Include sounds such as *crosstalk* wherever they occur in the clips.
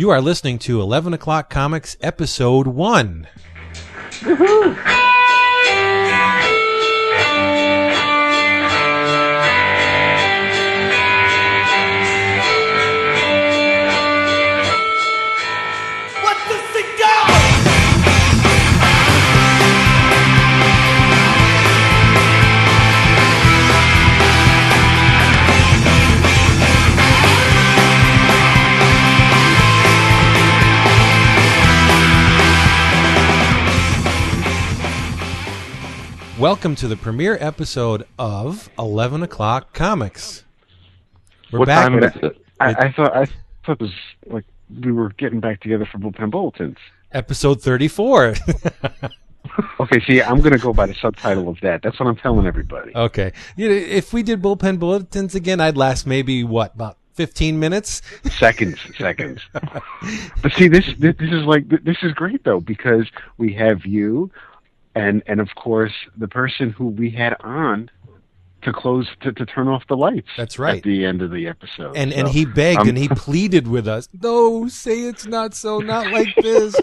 You are listening to 11 O'Clock Comics, Episode 1. What Welcome to the premiere episode of 11 O'Clock Comics. We're what back. time is it? I, I thought I thought it was like we were getting back together for bullpen bulletins. Episode 34. *laughs* Okay, see, I'm gonna go by the subtitle of that. That's what I'm telling everybody. okay. You know, if we did bullpen bulletins again, I'd last maybe, what, about 15 minutes? Seconds, *laughs* seconds. but see, this, this this is like this is great though because we have you, and and of course the person who we had on to close to, to turn off the lights. That's right. At the end of the episode, And and he begged um, and he *laughs* pleaded with us. No, say it's not so, not like this.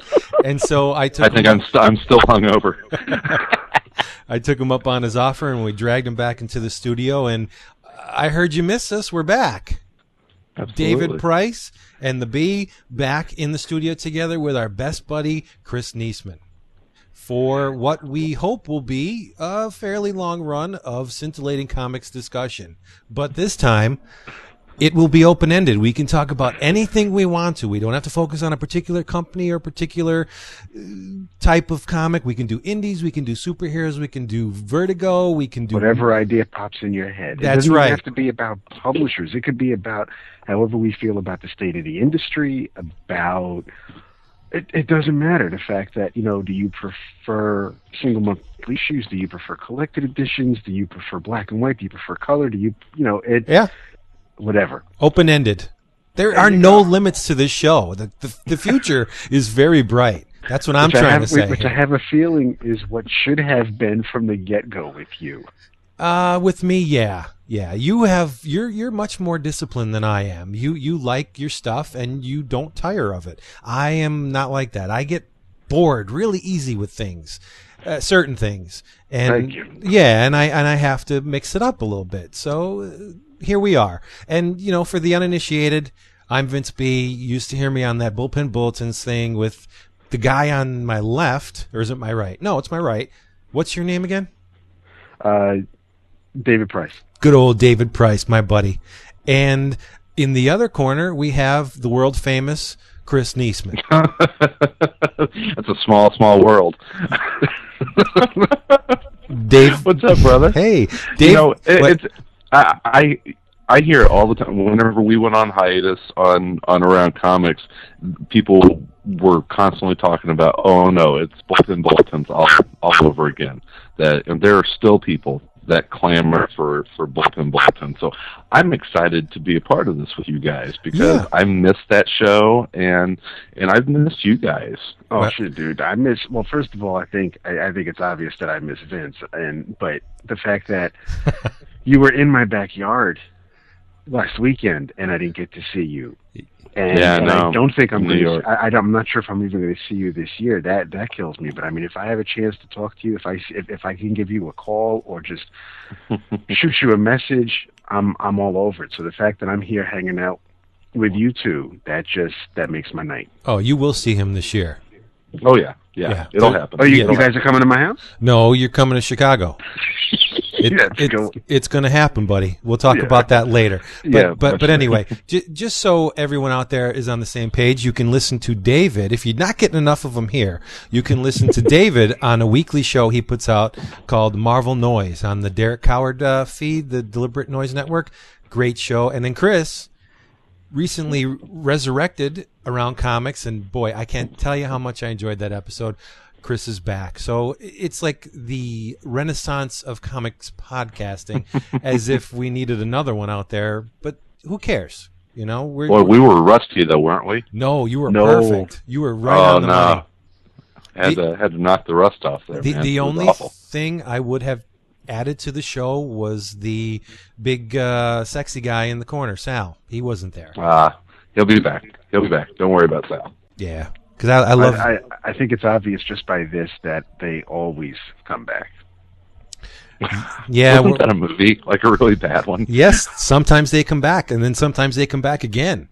and so I *laughs* took I think I'm st- I'm still hungover. *laughs* I took him up on his offer and we dragged him back into the studio and I heard you miss us. We're back. David Price and the B back in the studio together with our best buddy Chris Neseman for what we hope will be a fairly long run of scintillating comics discussion. But this time, it will be open ended. We can talk about anything we want to. We don't have to focus on a particular company or particular uh, type of comic. We can do indies, we can do superheroes, we can do Vertigo, we can do whatever idea pops in your head. That's right. it doesn't right. have to be about publishers. It could be about however we feel about the state of the industry, about it, it doesn't matter. The fact that, you know, do you prefer single monthly issues? Do you prefer collected editions? Do you prefer black and white? Do you prefer color? Do you you know, it Yeah. whatever. open ended. There are no limits to this show. The, the, the future *laughs* is very bright. That's what I'm which trying have, to say. Which I have a feeling is what should have been from the get go with you. Uh, with me, yeah, yeah. You have you're you're much more disciplined than I am. You you like your stuff and you don't tire of it. I am not like that. I get bored really easy with things, uh, certain things, and Thank you. yeah, and I and I have to mix it up a little bit. So uh, here we are. And you know, for the uninitiated, I'm Vince B. You used to hear me on that bullpen bulletins thing with the guy on my left, or is it my right? No, it's my right. What's your name again? Uh, David Price. Good old David Price, my buddy. And in the other corner, we have the world famous Chris Neseman. *laughs* That's a small, small world. Dave, *laughs* What's up, brother? hey, Dave. you know, it, it's I, I I hear it all the time. Whenever we went on hiatus on on around comics, people were constantly talking about, oh no, it's bulletin bulletins all all over again. That and there are still people that clamor for for bulletin bulletins. So I'm excited to be a part of this with you guys because Yeah. I missed that show and and I've missed you guys. Oh Well- shit, dude! I miss. Well, first of all, I think I, I think it's obvious that I miss Vince, and but the fact that *laughs* you were in my backyard last weekend and I didn't get to see you, and, Yeah, and I don't think I'm New going. York. To, I, I'm not sure if I'm even going to see you this year. That that kills me. But I mean, if I have a chance to talk to you, if I if, if I can give you a call or just *laughs* shoot you a message, I'm I'm all over it. So the fact that I'm here hanging out with you two, that just that makes my night. oh, you will see him this year. Oh yeah, yeah, Yeah. it'll happen. Oh, you, It'll you guys are coming to my house? No, you're coming to Chicago. *laughs* It, Yeah, let's it- go. it's going to happen, buddy. We'll talk Yeah. about that later. But Yeah, but but anyway, j- just so everyone out there is on the same page, you can listen to David. If you're not getting enough of him here, you can listen to David on a weekly show he puts out called Marvel Noise on the Derek Coward uh, feed, the Deliberate Noise Network. Great show. And then Chris recently resurrected around comics, and boy, I can't tell you how much I enjoyed that episode. Chris is back. So it's like the renaissance of comics podcasting, *laughs* as if we needed another one out there. But who cares? You know, we're Boy, we were rusty though, weren't we? no, you were No. perfect. You were right oh on the no, money. had The- to had to knock the rust off there. The man. the only awful. thing I would have added to the show was the big uh, sexy guy in the corner, Sal. He wasn't there. Ah, he'll be back. He'll be back. Don't worry about Sal. Yeah, because I, I love. I, I, I think it's obvious just by this that they always come back. yeah, Wasn't well, that a movie? Like a really bad one? yes. Sometimes they come back, and then sometimes they come back again.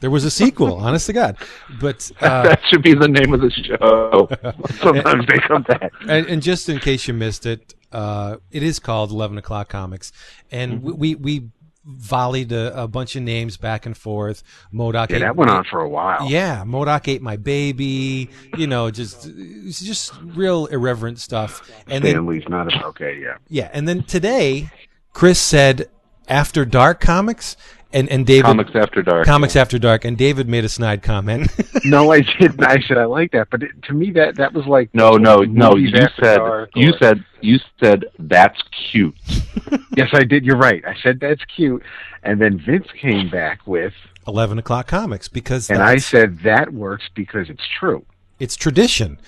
There was a sequel, *laughs* honest to God. But uh, *laughs* that should be the name of the show. *laughs* Sometimes they come back. and, and just in case you missed it, uh, it is called Eleven O'clock Comics, and Mm-hmm. we we volleyed a, a bunch of names back and forth. MODOK, Yeah, that went on for a while. Yeah, MODOK ate my baby. You know, just just real irreverent stuff. And then not a, okay. Yeah. yeah, and then today, Chris said After Dark comics, and and David Comics After Dark. Comics After Dark, and David made a snide comment. *laughs* No, I didn't. I said I like that, but it, to me that that was like No, no, no. You said dark you or- said you said that's cute. *laughs* yes, I did. You're right. I said that's cute, and then Vince came back with, Eleven O'clock Comics because and I said that works because it's true. it's tradition.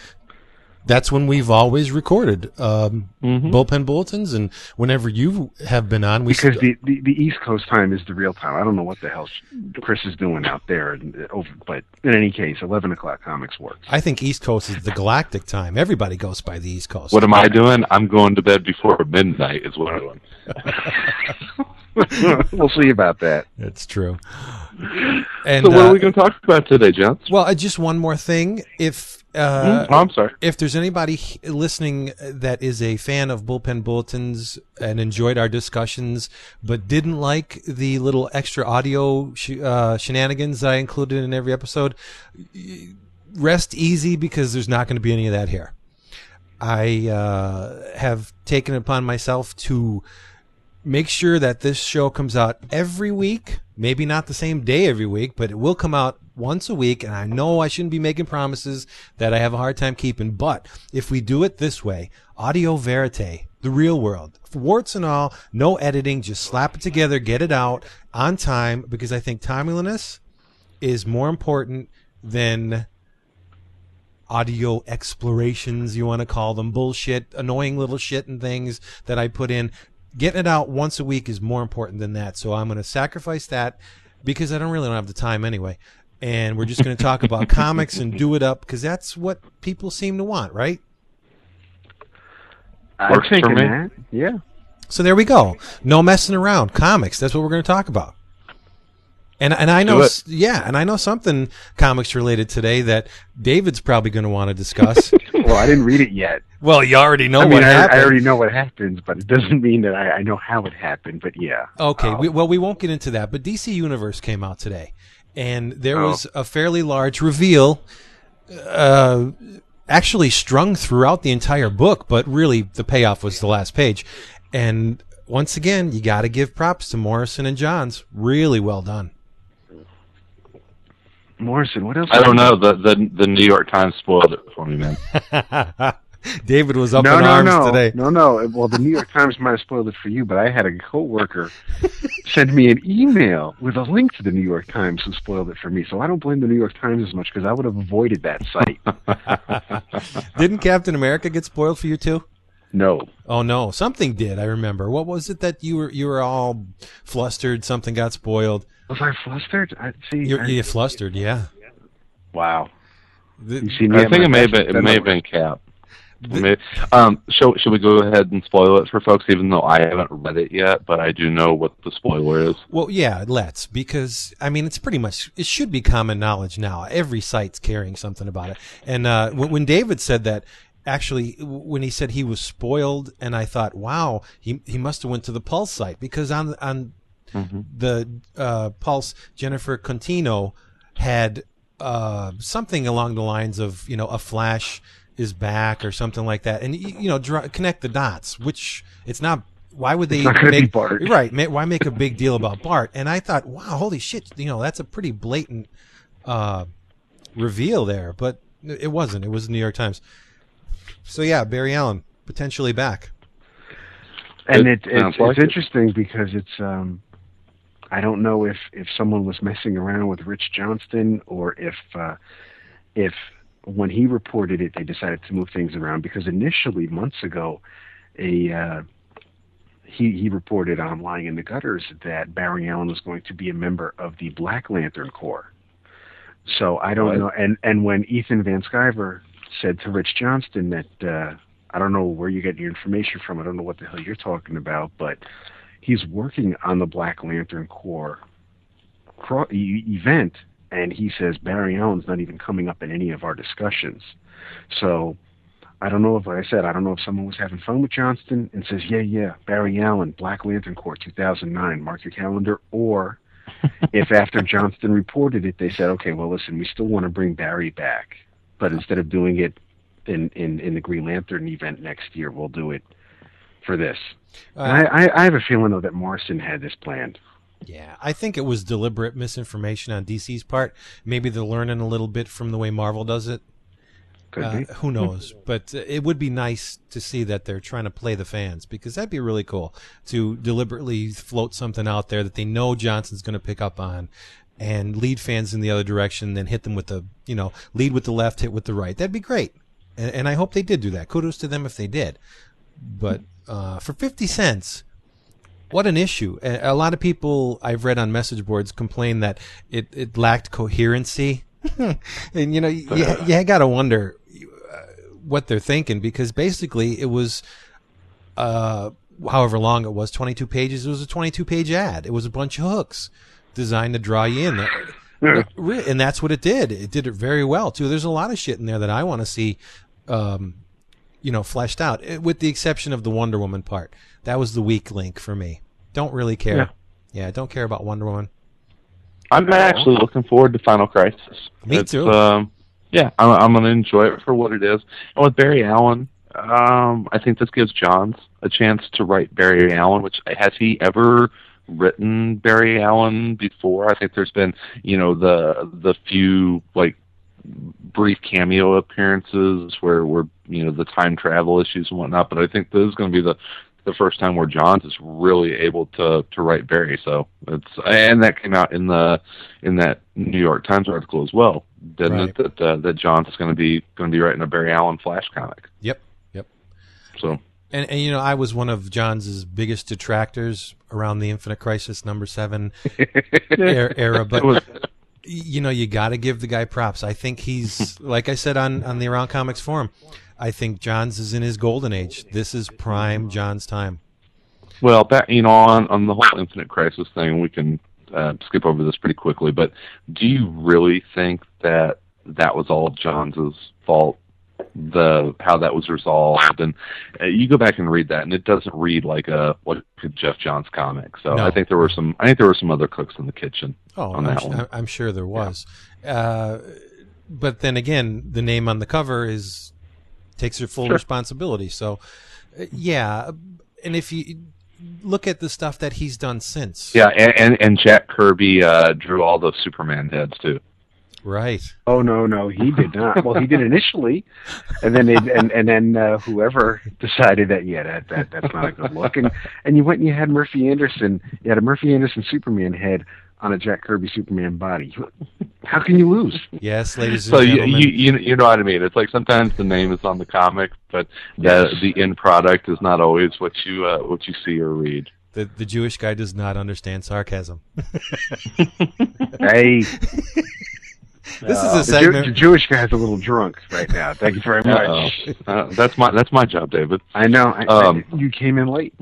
That's when we've always recorded um, Mm-hmm. bullpen bulletins, and whenever you have been on, we Because st- the, the the East Coast time is the real time. I don't know what the hell Chris is doing out there, uh, over, but in any case, eleven o'clock comics works. I think East Coast is the galactic time. Everybody goes by the East Coast. What am I doing? I'm going to bed before midnight. Is what I'm doing. *laughs* we'll see about that. That's true. And So what uh, are we going to talk about today, gents? well, uh, just one more thing. If uh, oh, I'm sorry. if there's anybody listening that is a fan of bullpen bulletins and enjoyed our discussions, but didn't like the little extra audio sh- uh, shenanigans I included in every episode, rest easy because there's not going to be any of that here. I uh, have taken it upon myself to make sure that this show comes out every week. Maybe not the same day every week, but it will come out once a week. And I know I shouldn't be making promises that I have a hard time keeping. But if we do it this way, audio verite, the real world, warts and all, no editing, just slap it together, get it out on time, because I think timeliness is more important than audio explorations, you want to call them bullshit, annoying little shit and things that I put in. Getting it out once a week is more important than that. So I'm going to sacrifice that because I don't really don't have the time anyway. And we're just going to talk about *laughs* comics and do it up because that's what people seem to want, right? Works for me. that. Yeah. So there we go. No messing around. Comics. That's what we're going to talk about. And and I know Do it. s- yeah, and I know something comics related today that David's probably going to want to discuss. *laughs* Well, I didn't read it yet. well, you already know I mean, what I, happened. I already know what happens, but it doesn't mean that I, I know how it happened. But yeah. Okay, we, well, we won't get into that, but DC Universe came out today, and there Oh. was a fairly large reveal, uh, actually strung throughout the entire book, but really the payoff was the last page. And once again, you got to give props to Morrison and Johns. Really well done. Morrison, what else? I don't know. The the the New York Times spoiled it for me, man. *laughs* David was up no, in no, arms no, today. no, no. Well, the New York Times might have spoiled it for you, but I had a coworker *laughs* send me an email with a link to the New York Times who spoiled it for me. So I don't blame the New York Times as much because I would have avoided that site. *laughs* Didn't Captain America get spoiled for you too? no, Oh no, something did. I remember. What was it that you were you were all flustered? Something got spoiled. Was I flustered? I see. You're, I- you're flustered, yeah. wow. The- You see I think it may have been it may have been Cap. It may- um, should should we go ahead and spoil it for folks, even though I haven't read it yet, but I do know what the spoiler is. Well, yeah, let's because I mean it's pretty much it should be common knowledge now. Every site's carrying something about it. And uh, when, when David said that, actually, when he said he was spoiled, and I thought, wow, he he must have went to the Pulse site because on on the uh, Pulse, Jennifer Contino had uh, something along the lines of you know a Flash is back or something like that, and you know dra- connect the dots. Which it's not. Why would they not gonna be make Bart. *laughs* right? ma- Why make a big deal about Bart? And I thought, wow, holy shit! You know that's a pretty blatant uh, reveal there, but it wasn't. It was the New York Times. So yeah, Barry Allen potentially back. and It it, it's like it's it. interesting because it's um I don't know if if someone was messing around with Rich Johnston or if uh if when he reported it they decided to move things around because initially months ago a uh he he reported on lying in the gutters that Barry Allen was going to be a member of the Black Lantern Corps So I don't Right. know. And and when Ethan Van Sciver said to Rich Johnston that uh, I don't know where you get your information from. I don't know what the hell you're talking about, but he's working on the Black Lantern Corps cro- event, and he says Barry Allen's not even coming up in any of our discussions. So I don't know if, like I said, I don't know if someone was having fun with Johnston and says, yeah, yeah, Barry Allen, Black Lantern Corps 2009, mark your calendar, or *laughs* if after Johnston reported it, they said, okay, well, listen, we still want to bring Barry back, but instead of doing it in, in, in the Green Lantern event next year, we'll do it for this. Uh, I, I, I have a feeling, though, that Morrison had this planned. Yeah, I think it was deliberate misinformation on DC's part. Maybe they're learning a little bit from the way Marvel does it. Could Uh, be. who knows? But uh, it would be nice to see that they're trying to play the fans because that'd be really cool to deliberately float something out there that they know Johnston's going to pick up on and lead fans in the other direction, then hit them with the, you know, lead with the left, hit with the right. That'd be great. And, and I hope they did do that. Kudos to them if they did. But uh, for 50 cents, what an issue. A, a lot of people I've read on message boards complain that it, it lacked coherency. *laughs* and, you know, you, you got to wonder uh, what they're thinking because basically it was, uh, however long it was, 22 pages. It was a 22 page ad. It was a bunch of hooks designed to draw you in. And that's what it did. It did it very well too. There's a lot of shit in there that I want to see, um, you know, fleshed out, eh, with the exception of the Wonder Woman part. That was the weak link for me. Don't really care. Yeah. Yeah, don't care about Wonder Woman. I'm actually looking forward to Final Crisis. Me It's, too. Um, yeah, I'm, I'm going to enjoy it for what it is. And with Barry Allen, um, I think this gives Johns a chance to write Barry Allen. Which has he ever written Barry Allen before? I think there's been, you know, the the few like brief cameo appearances where where you know the time travel issues and whatnot. But I think this is going to be the the first time where Johns is really able to to write Barry. So it's and that came out in the in that New York Times article as well, didn't Right. it? That uh, that Johns is going to be going to be writing a Barry Allen Flash comic. Yep. Yep. So And, and you know, I was one of Johns' biggest detractors around the Infinite Crisis number seven *laughs* er- era, but you know, you got to give the guy props. I think he's, *laughs* like I said on, on the Around Comics forum, I think Johns is in his golden age. This is prime Johns time. well, that you know on on the whole Infinite Crisis thing, we can uh, skip over this pretty quickly. But do you really think that that was all Johns' fault? The how that was resolved, and uh, you go back and read that, and it doesn't read like a like Geoff Johns comic. So No. I think there were some. I think there were some other cooks in the kitchen. Oh, on I'm, that one. I'm sure there was. Uh, but then again, the name on the cover is takes your full Sure. responsibility. So, uh, yeah. And if you look at the stuff that he's done since, Yeah, and and, and Jack Kirby uh, drew all the Superman heads too. Right. Oh no, no, he did not. Well, he did initially, and then they, and and then uh, whoever decided that yeah, that that that's not a good look, and and you went and you had Murphy Anderson, you had a Murphy Anderson Superman head on a Jack Kirby Superman body. How can you lose? Yes, ladies and So you, gentlemen. you you you know what I mean? It's like sometimes the name is on the comic, but the Yes. the end product is not always what you uh, what you see or read. the, the Jewish guy does not understand sarcasm. Hey, *laughs* This uh, is a the, Jew- the Jewish guy's a little drunk right now. Thank you very much. Uh, that's my that's my job, David. I know. I, Um, I, you came in late.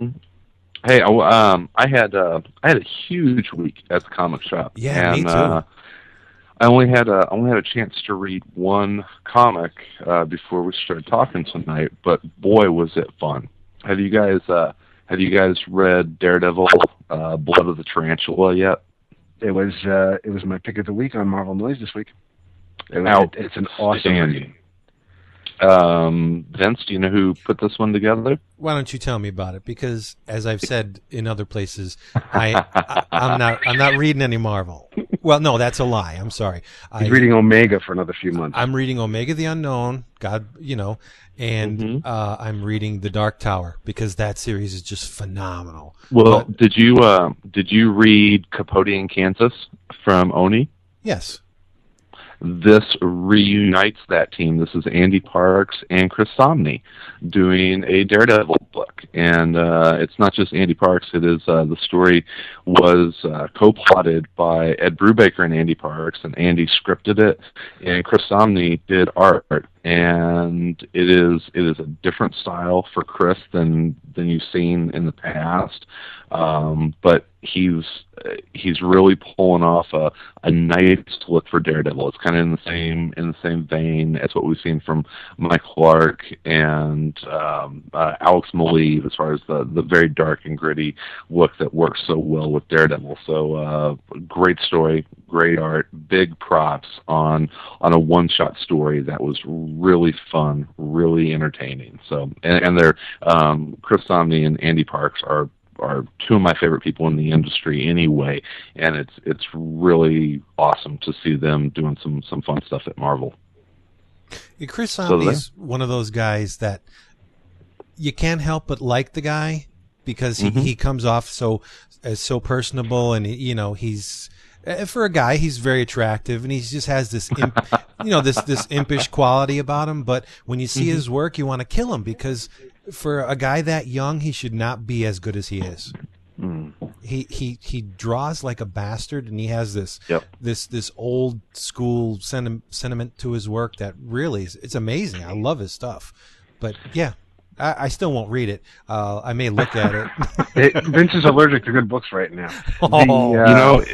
Hey, I, um, I had uh, I had a huge week at the comic shop. Yeah, me too. Uh, I only had a I only had a chance to read one comic uh, before we started talking tonight, but boy was it fun. Have you guys uh, have you guys read Daredevil, uh, Blood of the Tarantula yet? It was uh, it was my pick of the week on Marvel Noise this week. It was, Out- it's an awesome Outstanding. read. Um, Vince, do you know who put this one together? Why don't you tell me about it? Because as I've said in other places, I, *laughs* I I'm not I'm not reading any Marvel. Well, no, that's a lie. I'm sorry. I, He's reading Omega for another few months. I'm reading Omega the Unknown, God, you know, and Mhm. uh, I'm reading The Dark Tower because that series is just phenomenal. Well, did you uh, did you read Capote in Kansas from Oni? Yes. This reunites that team. This is Andy Parks and Chris Samnee doing a Daredevil book, and uh, it's not just Andy Parks. It is uh, the story was uh, co-plotted by Ed Brubaker and Andy Parks, and Andy scripted it, and Chris Samnee did art and it is it is a different style for Chris than than you've seen in the past. Um, but he's he's really pulling off a, a nice look for Daredevil. It's kind of in the same in the same vein as what we've seen from Michael Lark and um, uh, Alex Maleev as far as the the very dark and gritty look that works so well with Daredevil. So uh, great story, great art, big props on on a one shot story that was really fun, really entertaining. So and, and they're um, Chris Samnee and Andy Parks are are two of my favorite people in the industry anyway, and it's it's really awesome to see them doing some some fun stuff at Marvel. Chris Samnee is one of those guys that you can't help but like the guy because he, Mhm. he comes off so as so personable and you know he's eh, for a guy he's very attractive and he just has this imp, *laughs* you know this this impish quality about him but when you see his work you want to kill him because for a guy that young he should not be as good as he is Mm. he he he draws like a bastard and he has this Yep. this this old school senti- sentiment to his work that really is it's amazing i love his stuff but yeah i, I still won't read it uh, i may look at it *laughs* It, Vince is allergic to good books right now. *laughs* Oh. uh, you know,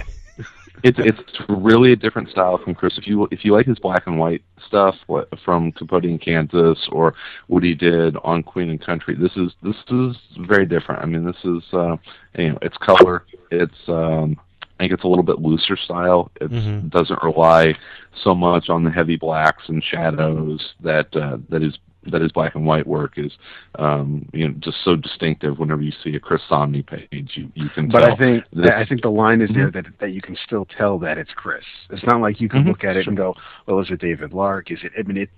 it's it's really a different style from Chris. If you if you like his black and white stuff what, from Capote in Kansas or what he did on Queen and Country, this is this is very different. I mean, this is uh, you know, it's color. It's um, I think it's a little bit looser style. It Mhm. doesn't rely so much on the heavy blacks and shadows that uh, that is that his black and white work is um, you know just so distinctive. Whenever you see a Chris Samnee page, you you can But tell. I think this- I think the line is there that that you can still tell that it's Chris. It's not like you can Mhm, look at it and go, "Well, is it David Lark? Is it?" I mean, it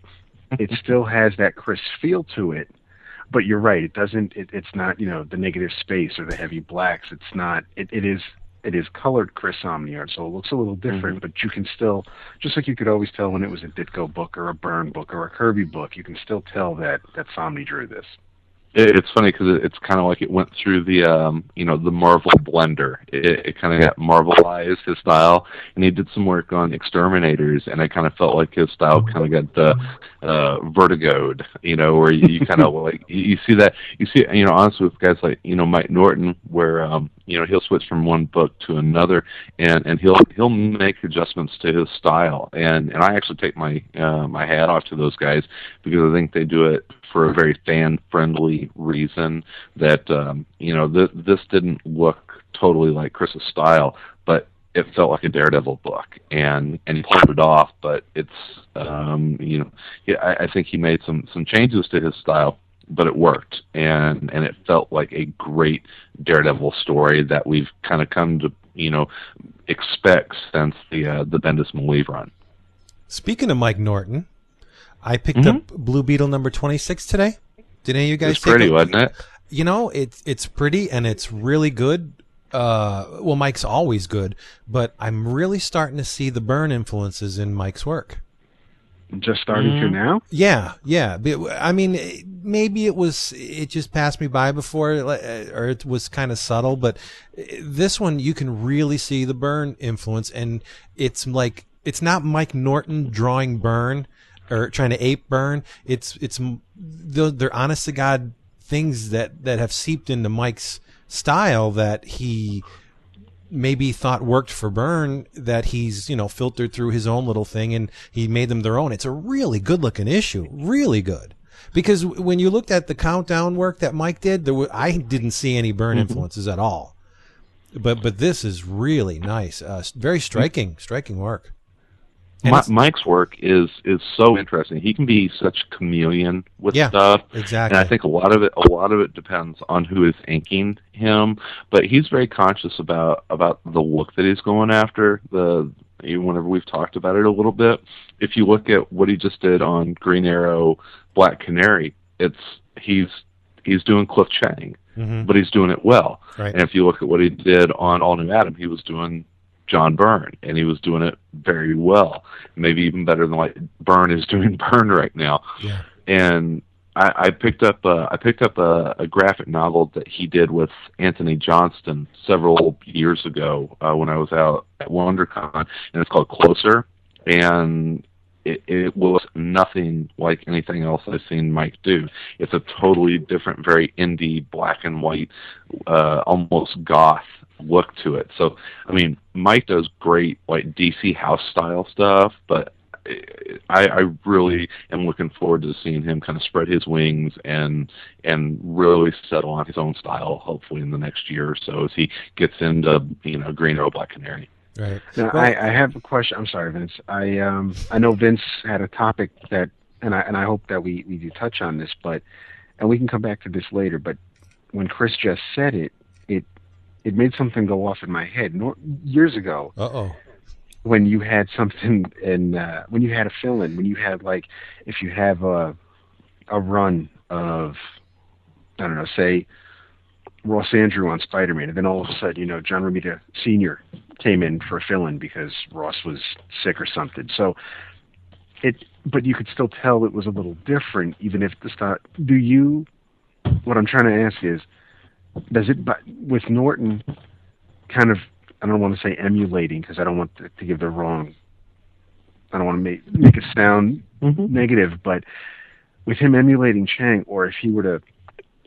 it still has that Chris feel to it. But you're right. It doesn't. It, it's not. You know, the negative space or the heavy blacks. It's not. It, it is. It is colored Chris Samnee art, so it looks a little different. Mm-hmm. But you can still, just like you could always tell when it was a Ditko book or a Byrne book or a Kirby book, you can still tell that that Samnee drew this. It, it's funny because it, it's kind of like it went through the um, you know the Marvel blender. It, it kind of got Marvelized his style, and he did some work on Exterminators, and I kind of felt like his style kind of got uh, uh, vertigoed. You know, where you, you kind of *laughs* like you, you see that you see you know honestly with guys like you know Mike Norton, where um, you know he'll switch from one book to another, and and he'll he'll make adjustments to his style, and and I actually take my uh, my hat off to those guys because I think they do it for a very fan friendly reason that um you know th- this didn't look totally like Chris's style but it felt like a Daredevil book. And and he pulled it off but it's um you know I, I think he made some some changes to his style but it worked. And and it felt like a great Daredevil story that we've kind of come to you know expect since the uh, the Bendis Maleev run. Speaking of mike norton i picked Mhm. up blue beetle number 26 today. Did any of you guys it's pretty a- wasn't it? You know it's it's pretty and it's really good. Uh well mike's always good but i'm really starting to see the Byrne influences in mike's work. Just starting to now. yeah yeah. I mean maybe it was it just passed me by before eh, or it was kind of subtle but eh, this one you can really see the Byrne influence and it's like it's not mike norton drawing Byrne or trying to ape Byrne it's it's they're they're honest to god things that that have seeped into mike's style that he maybe thought worked for Byrne that he's you know filtered through his own little thing and he made them their own. It's a really good looking issue, really good. Because when you looked at the countdown work that Mike did, there were, I didn't see any Byrne influences at all. But but this is really nice, uh, very striking, striking work. It's- Mike's work is is so interesting. He can be such a chameleon with Yeah, stuff, exactly. and I think a lot of it a lot of it depends on who is inking him. But he's very conscious about about the look that he's going after. The even whenever we've talked about it a little bit, if you look at what he just did on Green Arrow, Black Canary, it's he's he's doing Cliff Chiang, Mhm. but he's doing it well. Right. And if you look at what he did on All New Atom, he was doing John Byrne, and he was doing it very well, maybe even better than like Byrne is *laughs* doing Byrne right now. Yeah. And I, I picked up a, I picked up a, a graphic novel that he did with Antony Johnston several years ago uh, when I was out at WonderCon, and it's called Closer, and it, it was nothing like anything else I've seen Mike do. It's a totally different, very indie, black and white, uh, almost goth look to it. So, I mean, Mike does great like DC house style stuff, but I, I really am looking forward to seeing him kind of spread his wings and and really settle on his own style. Hopefully, in the next year or so, as he gets into you know Green Arrow, Black Canary. Right. Now, Well- I, I have a question. I'm sorry, Vince. I um I know Vince had a topic that, and I and I hope that we we do touch on this, but and we can come back to this later. But when Chris just said it, it it made something go off in my head. Nor, years ago, Uh oh. when you had something and uh, when you had a fill-in, when you had like if you have a a run of I don't know, say Ross Andru on Spider-Man, and then all of a sudden, you know, John Romita Senior came in for a fill-in because Ross was sick or something. So it, but you could still tell it was a little different, even if the start. Do you? What I'm trying to ask is, does it but with Norton kind of I don't want to say emulating because I don't want to, to give the wrong. I don't want to make make it sound mm-hmm. negative, but with him emulating Chiang, or if he were to,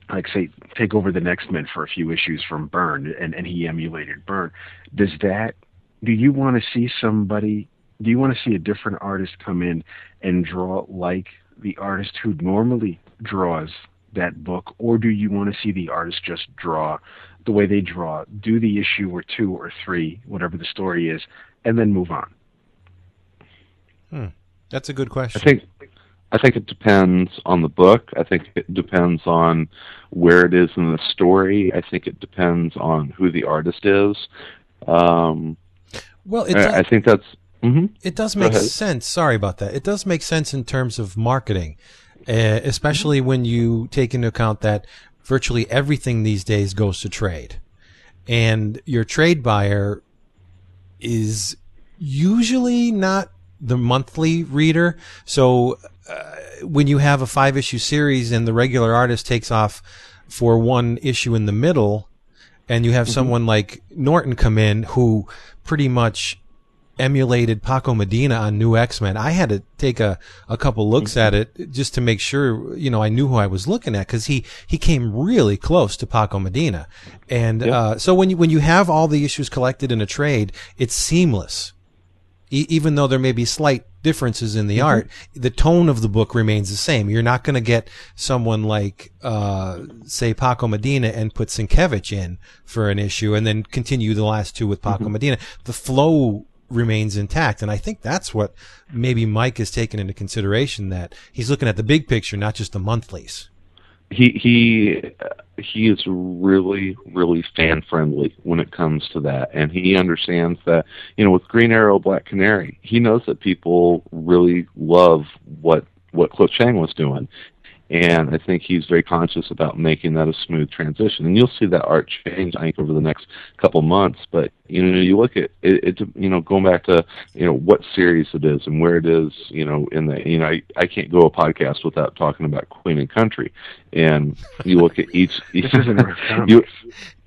like say, take over the next men for a few issues from Byrne, and and he emulated Byrne, does that? Do you want to see somebody? Do you want to see a different artist come in and draw like the artist who normally draws that book, or do you want to see the artist just draw the way they draw, do the issue or two or three, whatever the story is, and then move on? Hmm. That's a good question. I think I think it depends on the book. I think it depends on where it is in the story. I think it depends on who the artist is. Um, well, I, does, I think that's. hmm it does make sense. Sorry about that. It does make sense in terms of marketing, uh, especially when you take into account that virtually everything these days goes to trade, and your trade buyer is usually not the monthly reader. So uh, when you have a five issue series and the regular artist takes off for one issue in the middle, and you have someone like Norton come in who pretty much emulated Paco Medina on New X Men. I had to take a, a couple looks at it just to make sure, you know, I knew who I was looking at because he, he came really close to Paco Medina. And, uh, so when you, when you have all the issues collected in a trade, it's seamless. E- even though there may be slight differences in the art, the tone of the book remains the same. You're not going to get someone like, uh, say Paco Medina and put Sienkiewicz in for an issue and then continue the last two with Paco Medina. The flow remains intact. And I think that's what maybe Mike has taken into consideration that he's looking at the big picture, not just the monthlies. He he he is really really fan friendly when it comes to that and he understands that you know with green arrow black canary he knows that people really love what what cliff chiang was doing and I think he's very conscious about making that a smooth transition. And you'll see that art change, I think, over the next couple months. But you know, you look at it, it you know, going back to you know what series it is and where it is, you know, in the you know, I, I can't go a podcast without talking about Queen and Country. And you look at each, *laughs* This isn't you,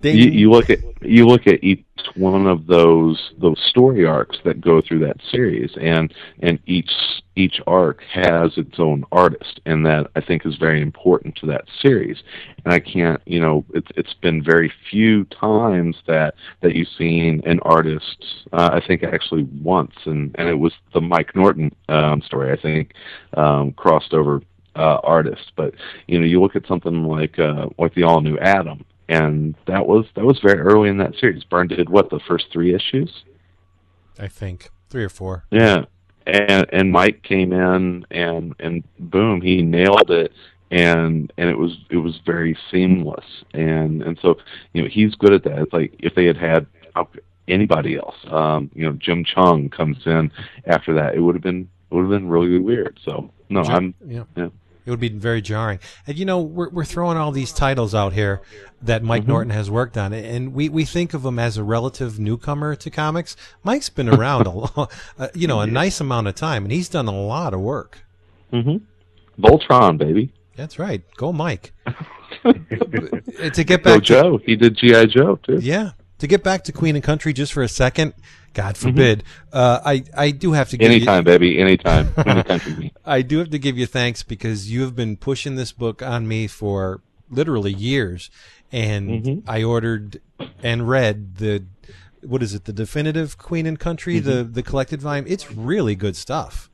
you you look at you look at each one of those those story arcs that go through that series. And and each each arc has its own artist. And that I think is very important to that series. And I can't you know it's it's been very few times that that you've seen an artist uh, I think actually once and and it was the Mike Norton um, story I think um, crossed over uh, artist but you know you look at something like uh, like the all new Atom and that was that was very early in that series. Byrne did what the first three issues, I think three or four. yeah, and and Mike came in and and boom, he nailed it, and and it was it was very seamless, and and so you know he's good at that. It's like if they had had anybody else, um, you know, Jim Cheung comes in after that, it would have been it would have been really weird. So no, I'm yeah. yeah. It would be very jarring. And you know, we're we're throwing all these titles out here that Mike Mm-hmm. Norton has worked on, and we, we think of him as a relative newcomer to comics. Mike's been around a *laughs* uh, you know, a nice amount of time, and he's done a lot of work. Mm-hmm. Voltron, baby. That's right. Go, Mike. *laughs* to get Go back to Joe. He did GI Joe too. yeah, to get back to Queen and Country just for a second. God forbid. Uh, I I do have to give you, Anytime, baby. Anytime. *laughs* Any country. I do have to give you thanks because you have been pushing this book on me for literally years, and Mhm. I ordered and read the what is it, the definitive Queen and Country, the the collected volume. It's really good stuff.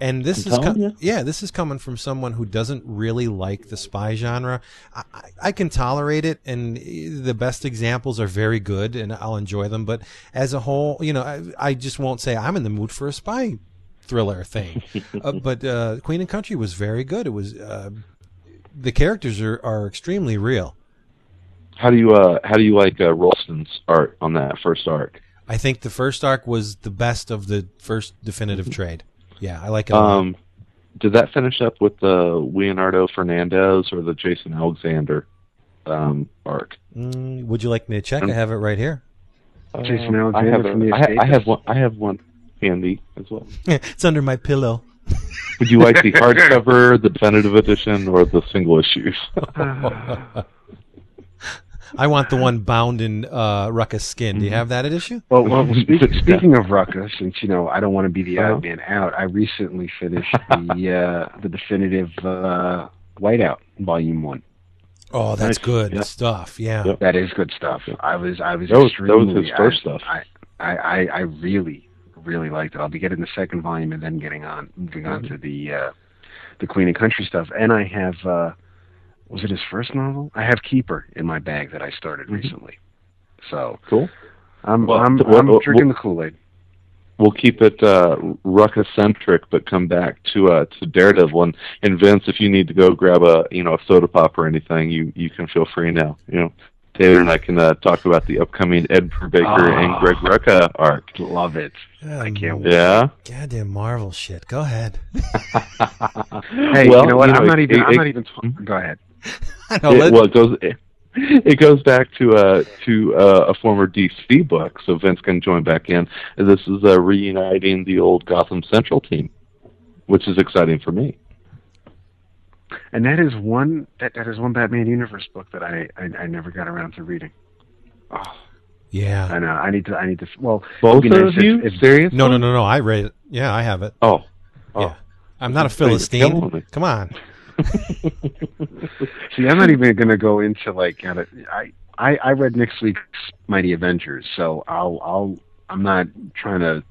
And this I'm is com- ya. yeah, this is coming from someone who doesn't really like the spy genre. I, I, I can tolerate it, and eh, the best examples are very good, and I'll enjoy them. But as a whole, you know, I, I just won't say I'm in the mood for a spy thriller thing. *laughs* uh, but uh, Queen and Country was very good. It was uh, the characters are, are extremely real. How do you uh how do you like uh, Rolston's art on that first arc? I think the first arc was the best of the first definitive trade. Yeah, I like it. Um, did that finish up with the Leonardo Fernandez or the Jason Alexander um, arc? Mm, would you like me to check? Um, I have it right here. Jason I Alexander have, from The I, ha- I have one. I have one handy as well. *laughs* it's under my pillow. *laughs* Would you like the hardcover, the definitive edition, or the single issues? *laughs* I want the one bound in uh, Rucka's skin. Mm-hmm. Do you have that at issue? Well, well *laughs* speak, speaking of Rucka's, since you know I don't want to be the Uh-huh. odd man out, I recently finished the *laughs* uh, the definitive uh, Whiteout Volume One. Oh, that's Nice. good Yeah. stuff. Yeah. Yep. That is good stuff. I was I was That was- that was extremely his first I, stuff. I, I I I really really liked it. I'll be getting the second volume and then getting on moving on Mm-hmm. to the uh, the Queen and Country stuff. And I have uh, was it his first novel? I have Keeper in my bag that I started Mhm. recently. So Cool. I'm Well, I'm, well, I'm well, drinking the Kool Aid. We'll keep it uh, Rucka-centric, but come back to uh, to Daredevil. And, and Vince, if you need to go grab a you know a soda pop or anything, you you can feel free now. You know, David and I can uh, talk about the upcoming Ed Brubaker Ah. and Greg Rucka arc. Love it. I can't wait. Yeah. Goddamn Marvel shit. Go ahead. *laughs* Hey, well, you know what? I'm it- not even. it- I'm it- not even. Go ahead. *laughs* I know. it, well, it goes it, it goes back to uh to uh, a former DC book, so Vince can join back in. This is uh, reuniting the old Gotham Central team, which is exciting for me. And that is one. That, that is one Batman Universe book that I, I I never got around to reading. Oh, yeah. I know. I need to. I need to. Well, Both it'd be of nice you, if, if, seriously? No, no, no, no. I read it. Yeah, I have it. Oh, oh. Yeah. I'm not a Philistine. Come on. *laughs* See, I'm not even going to go into like. Kind of, I I I read next week's Mighty Avengers, so I'll I'll I'm not trying to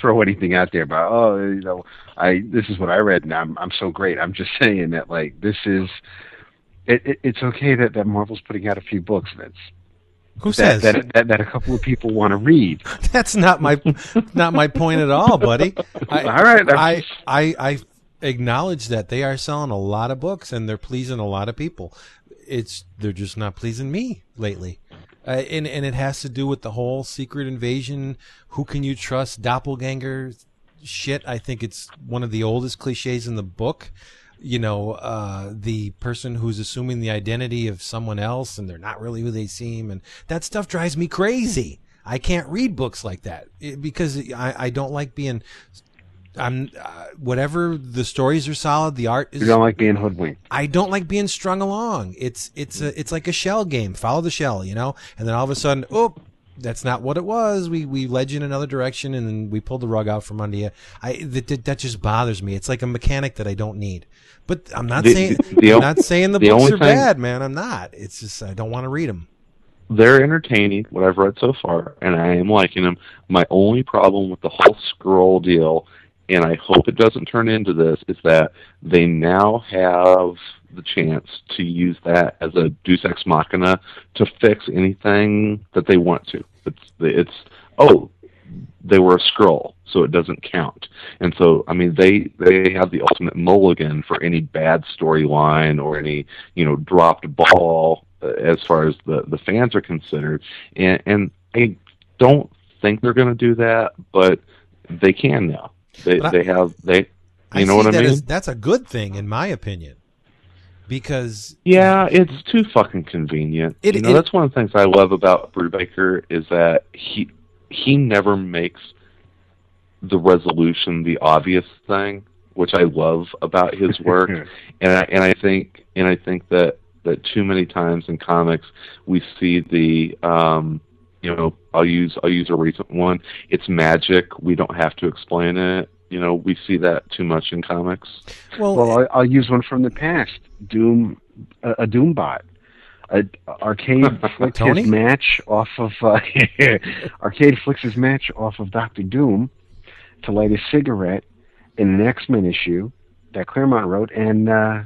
throw anything out there about oh you know I this is what I read and I'm I'm so great. I'm just *laughs* saying that like this is. It, it, it's okay that, that Marvel's putting out a few books, Vince. Who That, says that, that that a couple of people want to read. *laughs* that's not my not my point at all, buddy? I, All right, I, I I acknowledge that they are selling a lot of books and they're pleasing a lot of people. It's they're just not pleasing me lately. Uh, and and it has to do with the whole secret invasion. Who can you trust? Doppelganger shit. I think it's one of the oldest cliches in the book. You know, uh, the person who's assuming the identity of someone else and they're not really who they seem, and that stuff drives me crazy. I can't read books like that because I, I don't like being. I'm uh, whatever the stories are solid. The art is You don't like being hoodwinked. I don't like being strung along. It's it's a it's like a shell game. Follow the shell, you know. And then all of a sudden, oh, that's not what it was. We we led you in another direction, and then we pulled the rug out from under you. I that that, just bothers me. It's like a mechanic that I don't need. But I'm not The- saying the I'm not saying the, the books are bad, man. I'm not. It's just I don't want to read them. They're entertaining, what I've read so far, and I am liking them. My only problem with the whole Skrull deal, and I hope it doesn't turn into this, is that they now have the chance to use that as a deus ex machina to fix anything that they want to. It's, it's oh, they were a Skrull, so it doesn't count. And so, I mean, they they have the ultimate mulligan for any bad storyline or any you know dropped ball uh, as far as the the fans are considered. And and I don't think they're going to do that, but they can now. They But I- they have they I You know see what I that mean? as- that's a good thing, in my opinion, because Yeah, it's too fucking convenient. It- you know, it- that's one of the things I love about Brubaker is that he he never makes the resolution the obvious thing, which I love about his *laughs* work. and I and I think and I think that that too many times in comics we see the um you know I'll use I'll use a recent one. It's magic. We don't have to explain it. You know, we see that too much in comics. well, Well, I, I'll use one from the past. Doom, a, a Doombot. A, arcade *laughs* flicked Tony? his match off of uh, *laughs* Arcade flicks his match off of Doctor Doom to light a cigarette in an X Men issue that Claremont wrote, and uh,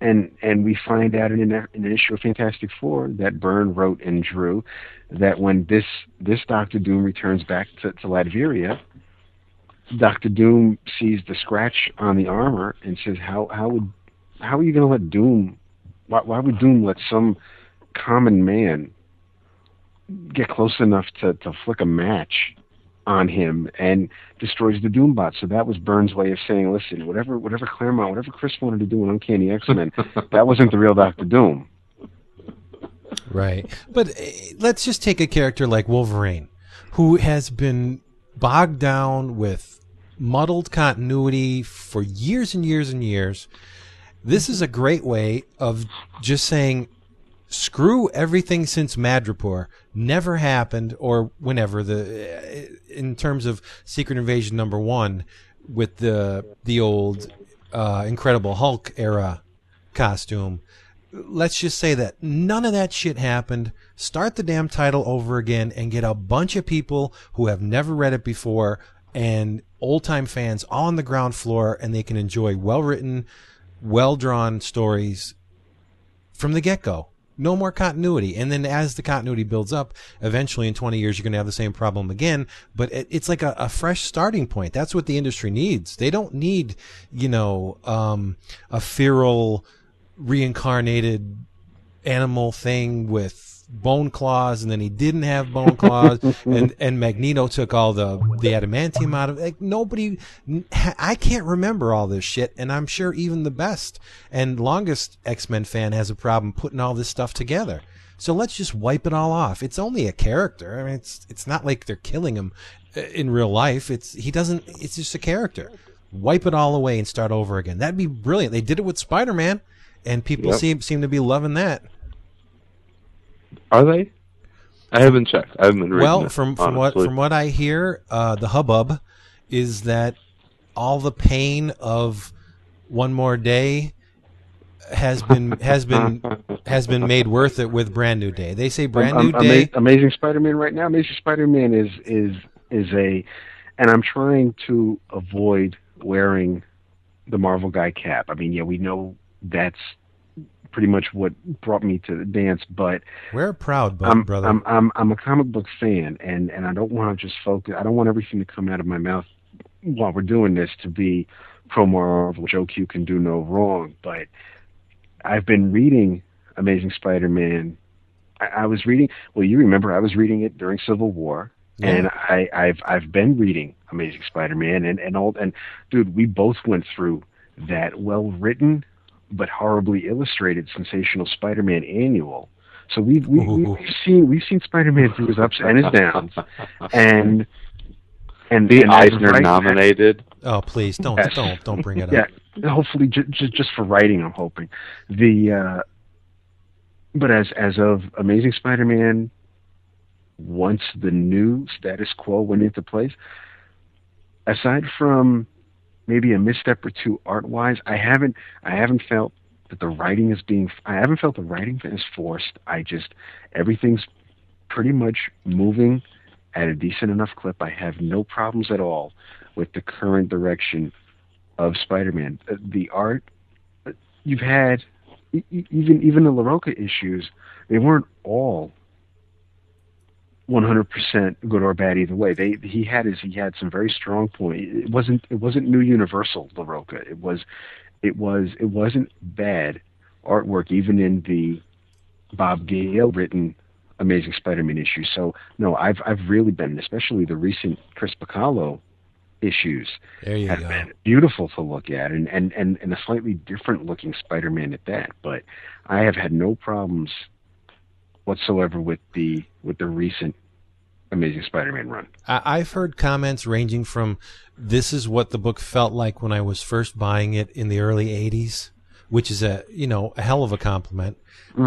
and and we find out in an, in an issue of Fantastic Four that Byrne wrote and drew that when this this Doctor Doom returns back to, to Latveria, Doctor Doom sees the scratch on the armor and says, "How how would how are you going to let Doom? Why, why would Doom let some common man get close enough to to flick a match on him and destroys the Doombot?" So that was Byrne's way of saying, "Listen, whatever whatever Claremont, whatever Chris wanted to do in Uncanny X Men, *laughs* that wasn't the real Doctor Doom." Right. But uh, let's just take a character like Wolverine, who has been bogged down with muddled continuity for years and years and years. This is a great way of just saying, screw everything since Madripoor never happened, or whenever the, uh, in terms of Secret Invasion number one, with the the old uh, Incredible Hulk era costume let's just say that none of that shit happened. Start the damn title over again and get a bunch of people who have never read it before and old time fans on the ground floor and they can enjoy well written, well drawn stories from the get go. No more continuity. And then as the continuity builds up, eventually in 20 years, you're going to have the same problem again. But it, it's like a, a fresh starting point. That's what the industry needs. They don't need, you know, um, a feral, reincarnated animal thing with bone claws and then he didn't have bone claws *laughs* and and Magneto took all the the adamantium out of it. Like nobody I can't remember all this shit and I'm sure even the best and longest X-Men fan has a problem putting all this stuff together. So let's just wipe it all off. It's only a character. I mean it's it's not like they're killing him uh, in real life. It's he doesn't it's just a character. Wipe it all away and start over again. That'd be brilliant. They did it with Spider-Man and people Yep. seem seem to be loving that. Are they? I haven't checked. I haven't been reading Well, it, from from what from what I hear, uh, the hubbub is that all the pain of one more day has been has been *laughs* has been made worth it with brand new day. They say brand new um, day. Ama- Amazing Spider-Man right now. Amazing Spider-Man is is is a, and I'm trying to avoid wearing the Marvel guy cap. I mean, yeah, we know that's pretty much what brought me to the dance, but We're proud, I'm, brother. I'm I'm I'm a comic book fan, and and I don't want to just focus. I don't want everything to come out of my mouth while we're doing this to be pro Marvel. Joe Q can do no wrong, but I've been reading Amazing Spider-Man. I, I was reading. Well, you remember I was reading it during Civil War. Yeah. And I, I've I've been reading Amazing Spider-Man and and all and dude, we both went through that well written but horribly illustrated sensational Spider-Man annual. So we've we, we, Ooh. we've seen we've seen Spider-Man through his ups and his downs, *laughs* and and the and Eisner right- nominated. oh, please don't Yes. don't don't bring it Yeah, up. hopefully just just just for writing, I'm hoping the. uh But as as of Amazing Spider-Man, once the new status quo went into place, aside from maybe a misstep or two art-wise, I haven't I haven't felt that the writing is being I haven't felt the writing is forced. I just everything's pretty much moving at a decent enough clip. I have no problems at all with the current direction of Spider-Man. Uh, The art uh, you've had, even even the Larroca issues, they weren't all 100% good or bad either way. They he had his he had some very strong point. It wasn't it wasn't new Universal Larroca. It was it was it wasn't bad artwork even in the Bob Gale written Amazing Spider-Man issue. So no, I've I've really been, especially the recent Chris Bachalo issues have go. been beautiful to look at and, and, and, and a slightly different looking Spider Man at that. But I have had no problems whatsoever with the with the recent Amazing Spider Man run. I, I've heard comments ranging from this is what the book felt like when I was first buying it in the early 80s, which is a, you know, a hell of a compliment.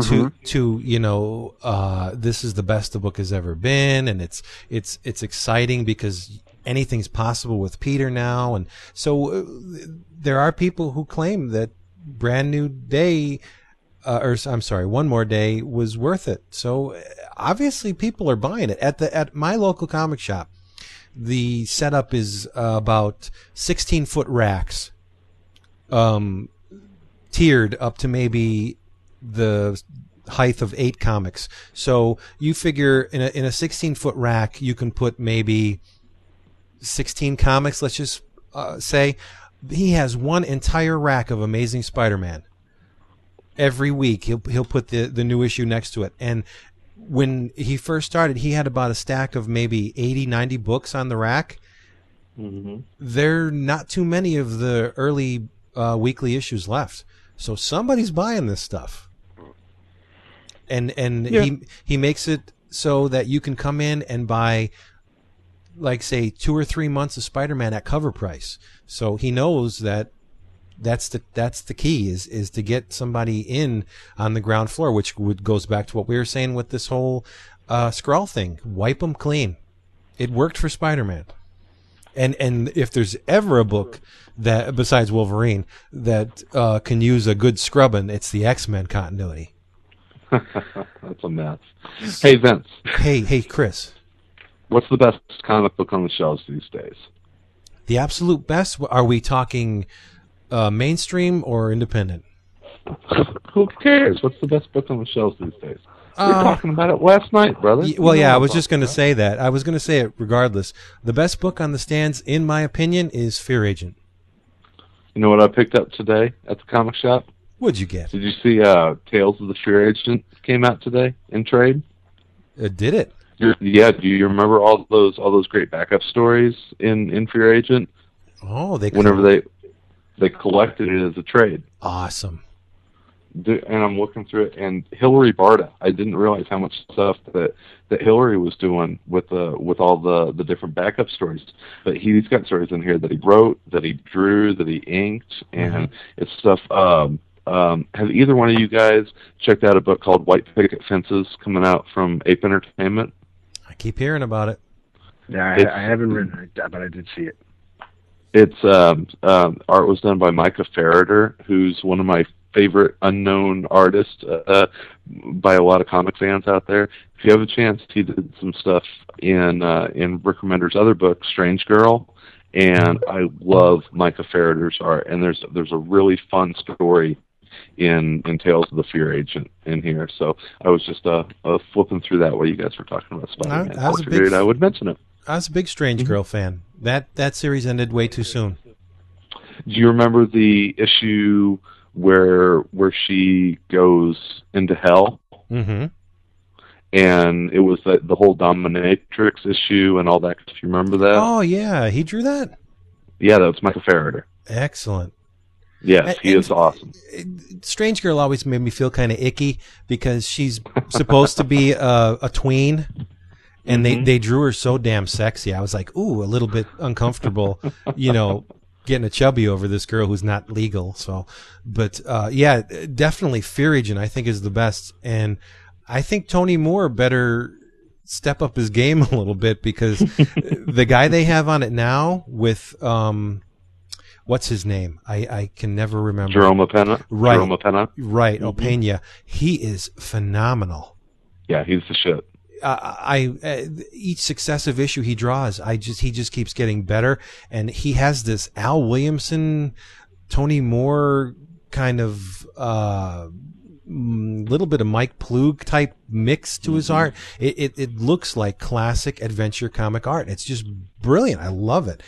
To to you know, uh, this is the best the book has ever been, and it's it's it's exciting because anything's possible with Peter now, and so uh, there are people who claim that Brand New Day uh, or I'm sorry, one more day was worth it. So obviously, people are buying it at the at my local comic shop. The setup is uh, about 16 foot racks, um, tiered up to maybe the height of eight comics. So you figure in a in a 16 foot rack, you can put maybe 16 comics. Let's just uh, say he has one entire rack of Amazing Spider-Man every week he'll he'll put the the new issue next to it. And when he first started he had about a stack of maybe 80 90 books on the rack. There are not too many of the early uh, weekly issues left. So somebody's buying this stuff. And and he he makes it so that you can come in and buy like say two or three months of Spider-Man at cover price. So he knows that that's the that's the key is is to get somebody in on the ground floor, which would goes back to what we were saying with this whole uh, Skrull thing. Wipe them clean. It worked for Spider Man, and and if there's ever a book that besides Wolverine that uh, can use a good scrubbing, it's the X Men continuity. *laughs* That's a mess. Hey Vince, Hey hey Chris, what's the best comic book on the shelves these days? the absolute best. Are we talking uh, mainstream or independent? *laughs* Who cares? What's the best book on the shelves these days? we were Uh, talking about it last night, brother. Y- You Well, know yeah, I was just going to say that. I was going to say it regardless. The best book on the stands, in my opinion, is Fear Agent. You know what I picked up today at the comic shop? What'd you get? Did you see uh, Tales of the Fear Agent came out today in trade? Uh, did it? You're, yeah, do you remember all those all those great backup stories in in Fear Agent? Oh, they Whenever they they collected it as a trade, awesome. And I'm looking through it, and Hilary Barta. I didn't realize how much stuff that that Hilary was doing with the with all the the different backup stories. But he's got stories in here that he wrote, that he drew, that he inked, and it's stuff. Um, um, have either one of you guys checked out a book called White Picket Fences coming out from Ape Entertainment? I keep hearing about it. Yeah, I, I haven't read it, but I did see it. It's um, um, art was done by Micah Farritor, who's one of my favorite unknown artists uh, by a lot of comic fans out there. If you have a chance, he did some stuff in uh, in Rick Remender's other book, Strange Girl, and I love Micah Farritor's art. And there's there's a really fun story in in Tales of the Fear Agent in here. So I was just uh, uh flipping through that while you guys were talking about Spider-Man. I- I was I big figured f- I would mention it. I was a big Strange Girl fan. That that series ended way too soon. Do you remember the issue where where she goes into hell? Mm-hmm. And it was the, the whole dominatrix issue and all that. Do you remember that? Oh yeah, he drew that. Yeah, that was Michael Farritor. Excellent. Yes, And- he is awesome. Strange Girl always made me feel kind of icky because she's supposed to be a, a tween, and they, they drew her so damn sexy. I was like, ooh, a little bit uncomfortable, *laughs* you know, getting a chubby over this girl who's not legal. So, but uh, yeah, definitely Fear Agent I think is the best, and I think Tony Moore better step up his game *laughs* a little bit because *laughs* the guy they have on it now with um. What's his name? I, I can never remember. Jerome Opena. Right. Jerome. Right, Mm-hmm. Opena. He is phenomenal. Yeah, he's the shit. I, each successive issue he draws, I just he just keeps getting better, and he has this Al Williamson, Tony Moore kind of uh, little bit of Mike Ploog type mix to his art. It, it it looks like classic adventure comic art. It's just brilliant. I love it.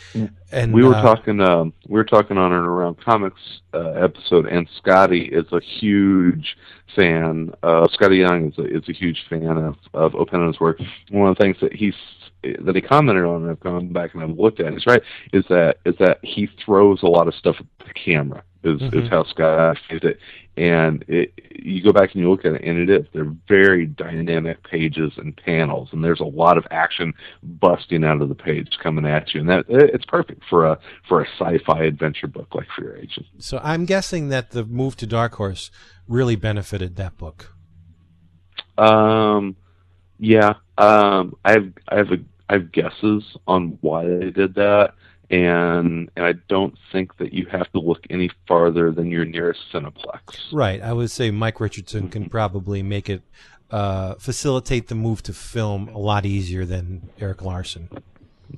And we were uh, talking um we were talking on and around comics uh, episode and Scotty is a huge fan uh Scotty Young is a is a huge fan of of Opena's work. One of the things that he's that he commented on, and I've gone back and I've looked at. Is right is that is that he throws a lot of stuff at the camera. Is Mhm. is how Scott did it, and it, you go back and you look at it, and it is they're very dynamic pages and panels, and there's a lot of action busting out of the page coming at you, and that it's perfect for a for a sci-fi adventure book like Fear Agent. So I'm guessing that the move to Dark Horse really benefited that book. Um, yeah. Um, I have I have a I have guesses on why they did that, and and I don't think that you have to look any farther than your nearest Cineplex. Right. I would say Mike Richardson can probably make it uh, facilitate the move to film a lot easier than Erik Larsen.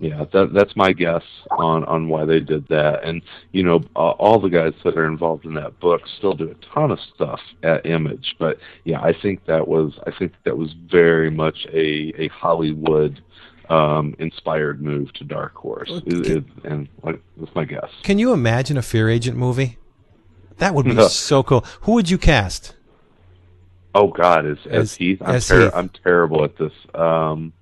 Yeah, that that's my guess on on why they did that. And you know, uh, all the guys that are involved in that book still do a ton of stuff at Image. But yeah, I think that was I think that was very much a a Hollywood um inspired move to Dark Horse. It, it, and like that's my guess. Can you imagine a Fear Agent movie? That would be No. *laughs* so cool. Who would you cast? Oh God, as as, As- Heath, I'm, as ter- Heath. I'm terrible at this. Um,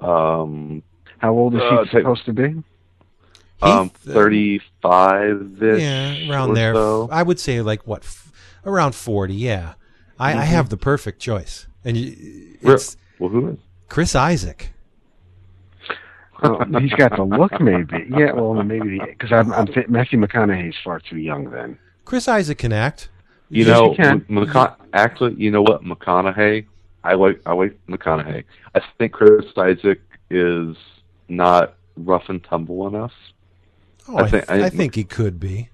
um, How old is Uh, he supposed to be? um, Heath, uh, thirty-five ish. Yeah, around or there. So. I would say like what, f- around forty. Yeah, I, I have the perfect choice, and you, it's Well, who is? Chris Isaak. Oh, he's got the look, maybe. Yeah, well, maybe because I'm, I'm th- Matthew McConaughey's far too young then. Chris Isaak can act. You Yes, know, you can. M- McCon- actually, you know what, McConaughey. I like I like McConaughey. I think Chris Isaak is not rough and tumble enough. Oh, I I, think- th- I I- think he could be.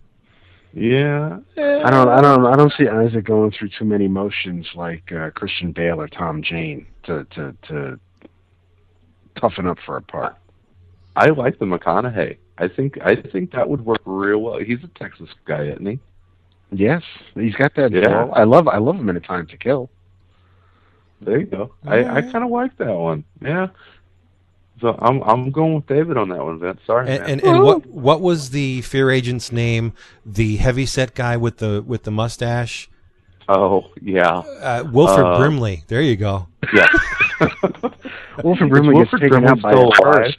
Yeah, I don't, I don't, I don't see Isaak going through too many motions like uh, Christian Bale or Tom Jane to to to toughen up for a part. I like the McConaughey. I think I think that would work real well. He's a Texas guy, isn't he? Yes, he's got that. Yeah. draw. I love, I love him in A Time to Kill. There you go. I, I kind of like that one. Yeah. So I'm I'm going with David on that one, Vince. Sorry, And man. and, and what what was the Fear Agent's name? The heavy set guy with the with the mustache, oh yeah, uh, Wilford Uh, Brimley. There you go. yeah. *laughs* Wilford Is Brimley gets taken Brimley out by still a alive?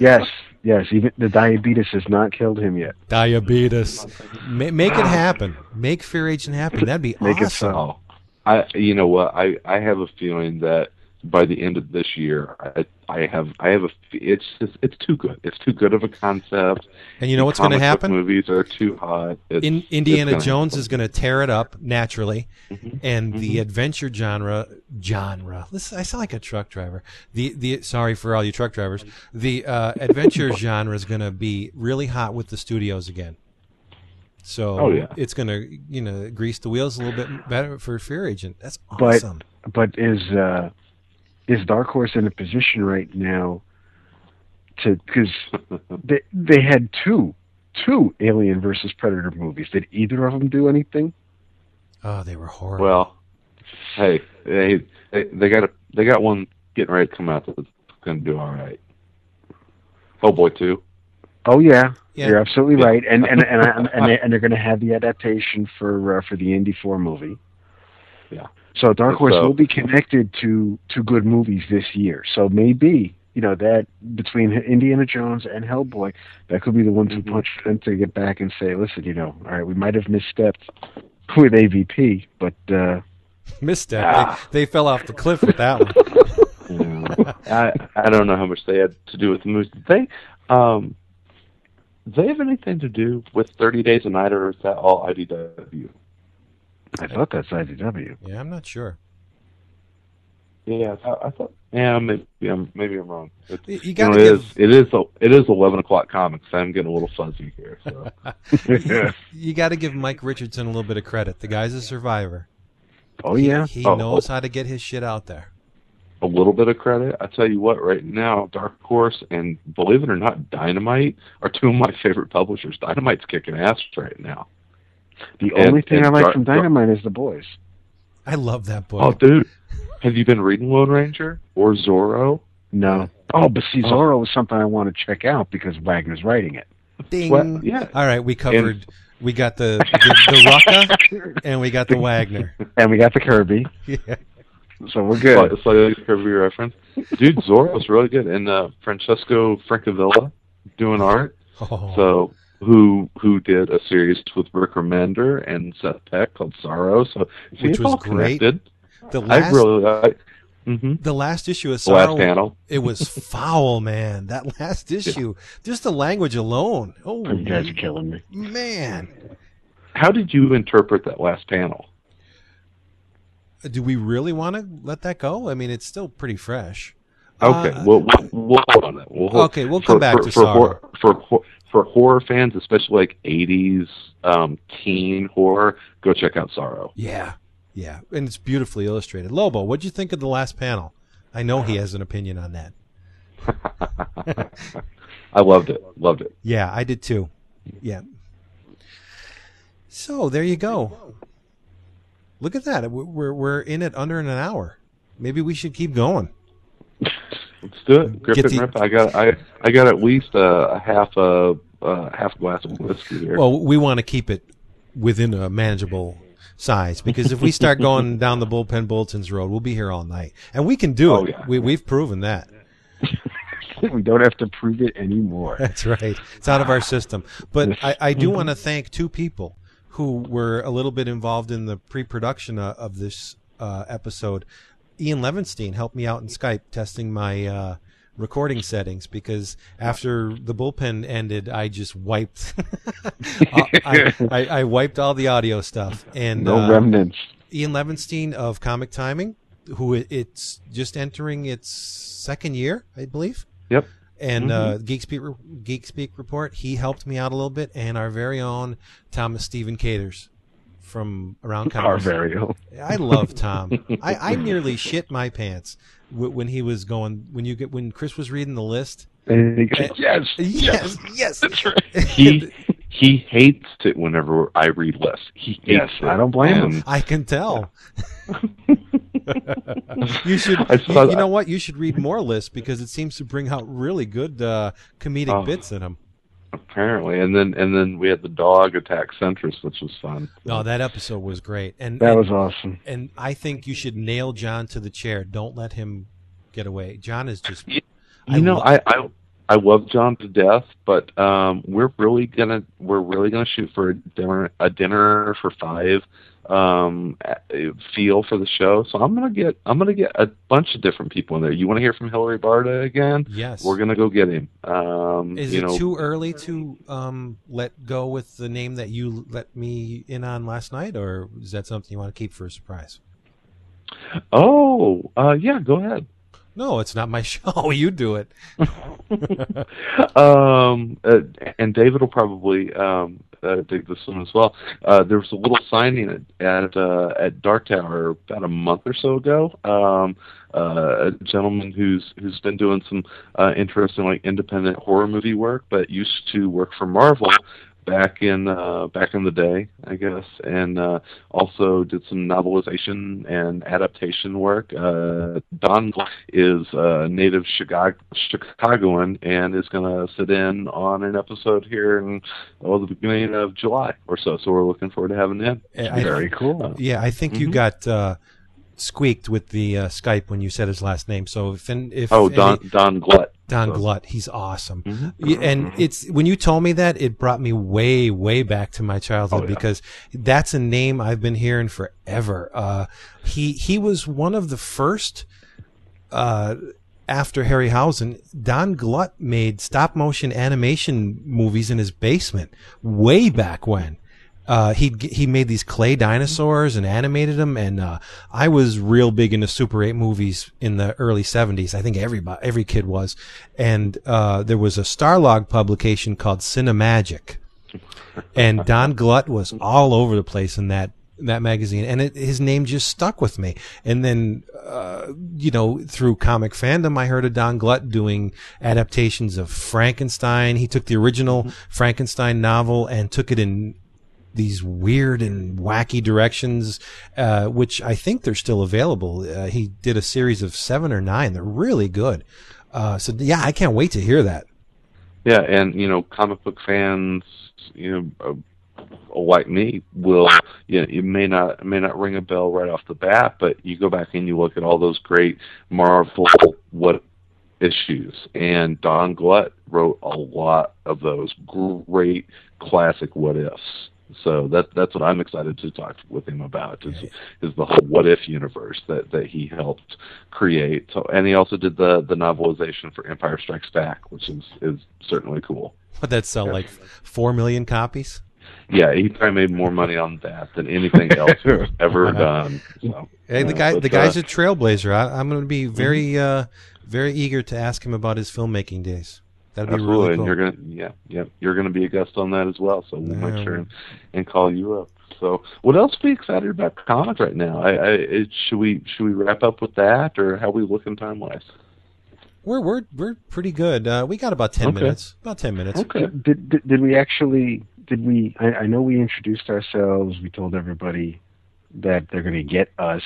Yes, yes. Even the diabetes has not killed him yet. Diabetes. Ma- make it happen. Make Fear Agent happen. That'd be Make it awesome. so. Oh, I you know what I I have a feeling that by the end of this year I I have I have a f- it's just it's too good it's too good of a concept. And you know what's going to happen? Movies are too hot. It's, In, Indiana it's gonna Jones happen. is going to tear it up naturally, Mm-hmm. and the adventure genre genre. Listen, I sound like a truck driver. The the sorry for all you truck drivers. The uh, adventure *laughs* genre is going to be really hot with the studios again. So Oh, yeah. it's going to you know grease the wheels a little bit better for Fear Agent. That's But- awesome. But is uh, is Dark Horse in a position right now to because *laughs* they they had two two Alien versus Predator movies. Did either of them do anything? oh, they were horrible. Well, hey, they they, they got a they got one getting ready to come out that's going to do all right. Oh boy, too. Oh yeah, Yeah. you're absolutely Yeah. right. And and and *laughs* and, and, they, and they're going to have the adaptation for uh, for the Indy Four movie. Yeah. So Dark Horse So- will be connected to to good movies this year. So maybe you know that between Indiana Jones and Hellboy, that could be the one-two Mhm. punch for them to get back and say, listen, you know, all right, we might have misstepped with AVP, but uh, *laughs* misstep. Ah. They, they fell off the cliff with that one. *laughs* Yeah. I I don't know how much they had to do with the movies. Did they um they have anything to do with Thirty Days a Night, or is that all IDW? I thought that's IDW. Yeah, I'm not sure. Yeah, I, I thought. Yeah, maybe I'm maybe I'm wrong. It's, You, you you got know, to it give is it is it is eleven o'clock comics. I'm getting a little fuzzy here. So *laughs* *laughs* you got to give Mike Richardson a little bit of credit. The guy's a survivor. oh yeah, He Oh, knows oh. how to get his shit out there. a little bit of credit. I tell you what, right now, Dark Horse and believe it or not, Dynamite are two of my *laughs* favorite publishers. Dynamite's kicking ass right now. The and- only thing I like Dark- from Dynamite is the boys. I love that book. Oh, dude, have you been reading Lone Ranger or Zorro? No. Oh, but see, Zorro is something I want to check out because Wagner's writing it. Ding. Well, yeah. All right, we covered. we got the the, the Rucka *laughs* and we got the Wagner. And we got the Kirby. Yeah. So we're good. Slight- Slightly curvy reference. Dude, Zorro's really good. And uh, Francesco Francavilla doing art. Oh, So who who did a series with Rick Remender and Seth Peck called Sorrow. So see, Which was all great. connected. the I last really I, hmm the last issue of the last panel. it was *laughs* foul, man. That last issue, just the language alone. Oh You guys are killing me. man, How did you interpret that last panel? do we really want to let that go? I mean, it's still pretty fresh. Okay, Uh, we'll, we'll we'll hold on that. We'll hold, Okay, we'll come back for, to for, Sorrow. horror, for hor- for horror fans, especially like '80s um, teen horror. Go check out Sorrow. Yeah, yeah, and it's beautifully illustrated. Lobo, what'd you think of the last panel? I know he has an opinion on that. *laughs* I loved it. Loved it. Yeah, I did too. Yeah. So there you go. Look at that. We're we're- we're in it under an hour. Maybe we should keep going. Let's do it. Grip it, the- rip. I got I I got at least a, a half a, a half glass of whiskey here. Well, we want to keep it within a manageable size because if we start going *laughs* down the bullpen bulletins road, we'll be here all night, and we can do Oh, it. yeah. We we've proven that. *laughs* we don't have to prove it anymore. That's right. It's out of our system. But I, I Mm-hmm. do want to thank two people who were a little bit involved in the pre-production uh, of this uh, episode. Ian Levenstein helped me out in Skype testing my uh, recording settings because after the bullpen ended, I just wiped. *laughs* I, I, I wiped all the audio stuff and no uh, remnants. Ian Levenstein of Comic Timing, who it's just entering its second year, I believe. Yep. And uh, Geek Speak Geek Speak report, he helped me out a little bit, and our very own Thomas Stephen Caters from Around Our Comics. very own. I love Tom. *laughs* I, I nearly shit my pants when he was going when you get when Chris was reading the list. And he goes, *laughs* yes, Yes, yes. *laughs* that's right. he he hates it whenever I read lists. He hates Yes, it. I don't blame him. And I can tell. you should. You, you know what? You should read more lists because it seems to bring out really good uh, comedic Oh. bits in them. Apparently, and then and then we had the dog attack Centris, which was fun. No, that episode was great, and That and, was awesome. and I think you should nail John to the chair. Don't let him get away. John is just. You I know, lo- I, I I love John to death, but um, we're really gonna we're really gonna shoot for a dinner a dinner for five um, feel for the show. So I'm gonna get I'm gonna get a bunch of different people in there. You want to hear from Hilary Barta again? Yes. We're gonna go get him. Um, Is it know, too early to um, let go with the name that you let me in on last night, or is that something you want to keep for a surprise? Oh, uh, yeah, go ahead. No, it's not my *laughs* show. You do it. um, uh, and David will probably um, uh, dig this one as well. Uh, there was a little signing at at, uh, at Dark Tower about a month or so ago. Um, uh, a gentleman who's who's been doing some uh, interesting like independent horror movie work, but used to work for Marvel back in uh, back in the day, I guess, and uh, also did some novelization and adaptation work. Uh, Don is a native Chicago, Chicagoan and is going to sit in on an episode here in oh, the beginning of July or so. So we're looking forward to having him. Very cool. Yeah, I think you Mhm. got uh, squeaked with the uh, Skype when you said his last name. So if if Oh, any- Don Don Glut. Don So- Glut, he's awesome. Mhm. And it's when you told me that it brought me way way back to my childhood Oh, yeah. because that's a name I've been hearing forever. Uh, he he was one of the first uh, after Harryhausen. Don Glut made stop motion animation movies in his basement way back when. Uh, he he made these clay dinosaurs and animated them, and uh, I was real big into Super 8 movies in the early 70s. I think everybody, every kid was. And uh, there was a Starlog publication called Cinemagic, and Don Glut was all over the place in that that magazine, and it, his name just stuck with me. And then, uh, you know, through comic fandom, I heard of Don Glut doing adaptations of Frankenstein. He took the original Frankenstein novel and took it in these weird and wacky directions, uh, which I think they're still available. Uh, he did a series of seven or nine. They're really good. Uh, so yeah, I can't wait to hear that. Yeah, and you know, comic book fans, you know, uh, like me will you know, it may not it may not ring a bell right off the bat, but you go back and you look at all those great Marvel what issues, and Don Glut wrote a lot of those great classic what ifs. So that that's what I'm excited to talk with him about is is the whole what if universe that that he helped create. So and he also did the the novelization for Empire Strikes Back, which is is certainly cool. But that sell like four million copies. Yeah, he probably made more money on that than anything else he's *laughs* ever done. So, Hey, the yeah, guy, but, the guy's uh, a trailblazer. I, I'm going to be very, uh, very eager to ask him about his filmmaking days. That'd be Absolutely, really and cool. you're gonna yeah yeah you're gonna be a guest on that as well. So we'll Yeah. make sure and, and call you up. So what else are we excited about comics right now? I, I it, should we should we wrap up with that or how we looking time wise? We're we're we're pretty good. Uh, we got about ten Okay. minutes. About ten minutes. Okay. Did, did did we actually? Did we? I, I know we introduced ourselves. We told everybody that they're going to get us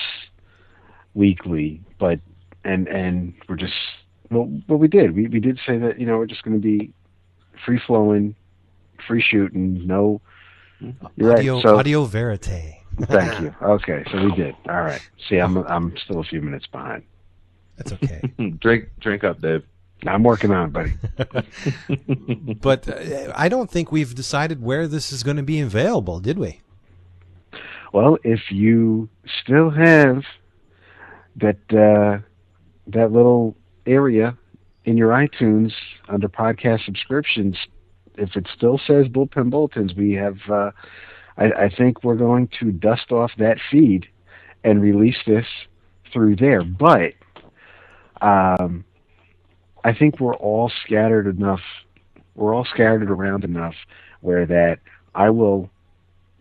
weekly, but and and we're just well, well, we did. We we did say that you know we're just going to be free flowing, free shooting. No, you're right. Audio, So audio verite. thank you. *laughs* Okay, so we did. All right. See, I'm I'm still a few minutes behind. That's okay. *laughs* drink drink up, Dave. I'm working on it, buddy. *laughs* but uh, I don't think we've decided where this is going to be available, did we? Well, if you still have that uh, that little area in your iTunes under podcast subscriptions, if it still says Bullpen Bulletins, we have. Uh, I, I think we're going to dust off that feed and release this through there. But um, I think we're all scattered enough. We're all scattered around enough where that I will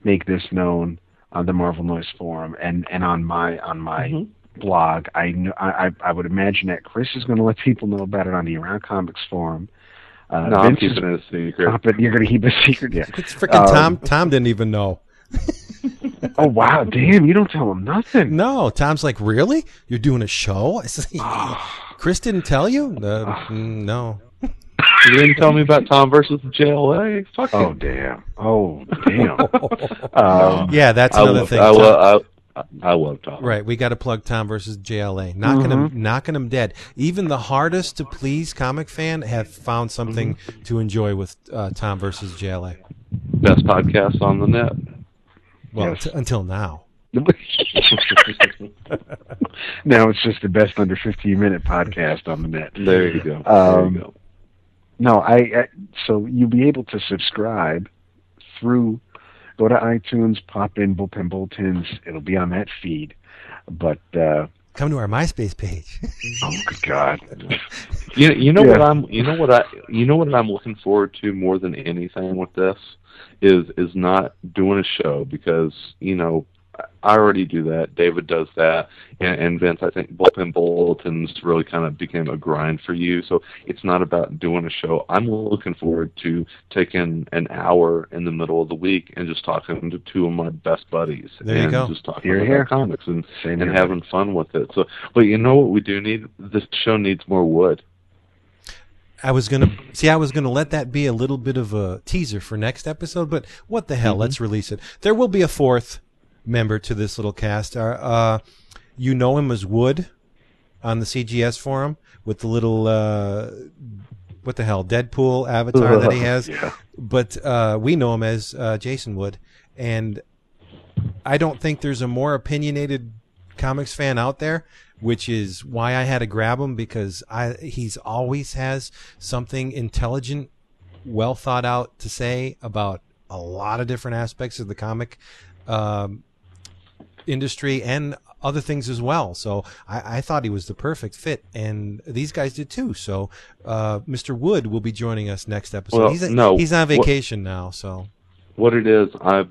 make this known on the Marvel Noise forum and and on my on my blog. I know I I I would imagine that Chris is going to let people know about it on the Around Comics forum. Uh, no, I'm Vince is- keeping it a secret. But you're going to keep a secret, yeah. It's freaking Um, Tom. Tom didn't even know. *laughs* Oh wow, damn! You don't tell him nothing. No, Tom's like, really? You're doing a show? *laughs* I said, *sighs* Chris didn't tell you? *sighs* Uh, no. You didn't tell me about Tom versus the JLA. Fuck Oh it. damn! Oh damn! *laughs* um, Yeah, that's I another love, thing. I, Tom- love, I, I love Tom. Right, we got to plug Tom versus JLA, knocking him, knocking him dead. Even the hardest to please comic fan have found something to enjoy with uh, Tom versus JLA. Best podcast on the net. Well, Yes. t- until now. *laughs* now it's just the best under 15 minute podcast on the net. There you go. Um, there you go. No, I, I so you'll be able to subscribe through go to iTunes, pop in Bullpen Bulletins. It'll be on that feed. But uh Come to our MySpace page. oh good God. *laughs* You you know Yeah. what I'm you know what I you know what I'm looking forward to more than anything with this is is not doing a show because you know I already do that. David does that, and, and Vince. I think bullpen bulletins really kind of became a grind for you. So it's not about doing a show. I'm looking forward to taking an hour in the middle of the week and just talking to two of my best buddies There you and go. just talking Here, about here. comics and Same and here. having fun with it. So, but you know what we do need? This show needs more wood. I was gonna see. I was gonna let that be a little bit of a teaser for next episode, but what the hell? Mm-hmm. Let's release it. There will be a fourth member to this little cast. Uh, uh, you know him as Wood on the CGS forum with the little uh, what the hell Deadpool avatar that he *laughs* has. Yeah. But uh, we know him as uh, Jason Wood, and I don't think there's a more opinionated comics fan out there, which is why I had to grab him because I he's always has something intelligent, well thought out to say about a lot of different aspects of the comic um, industry and other things as well. So I, I thought he was the perfect fit, and these guys did too. So uh, Mr. Wood will be joining us next episode. Well, he's no, he's on what- vacation now, so What it is, I,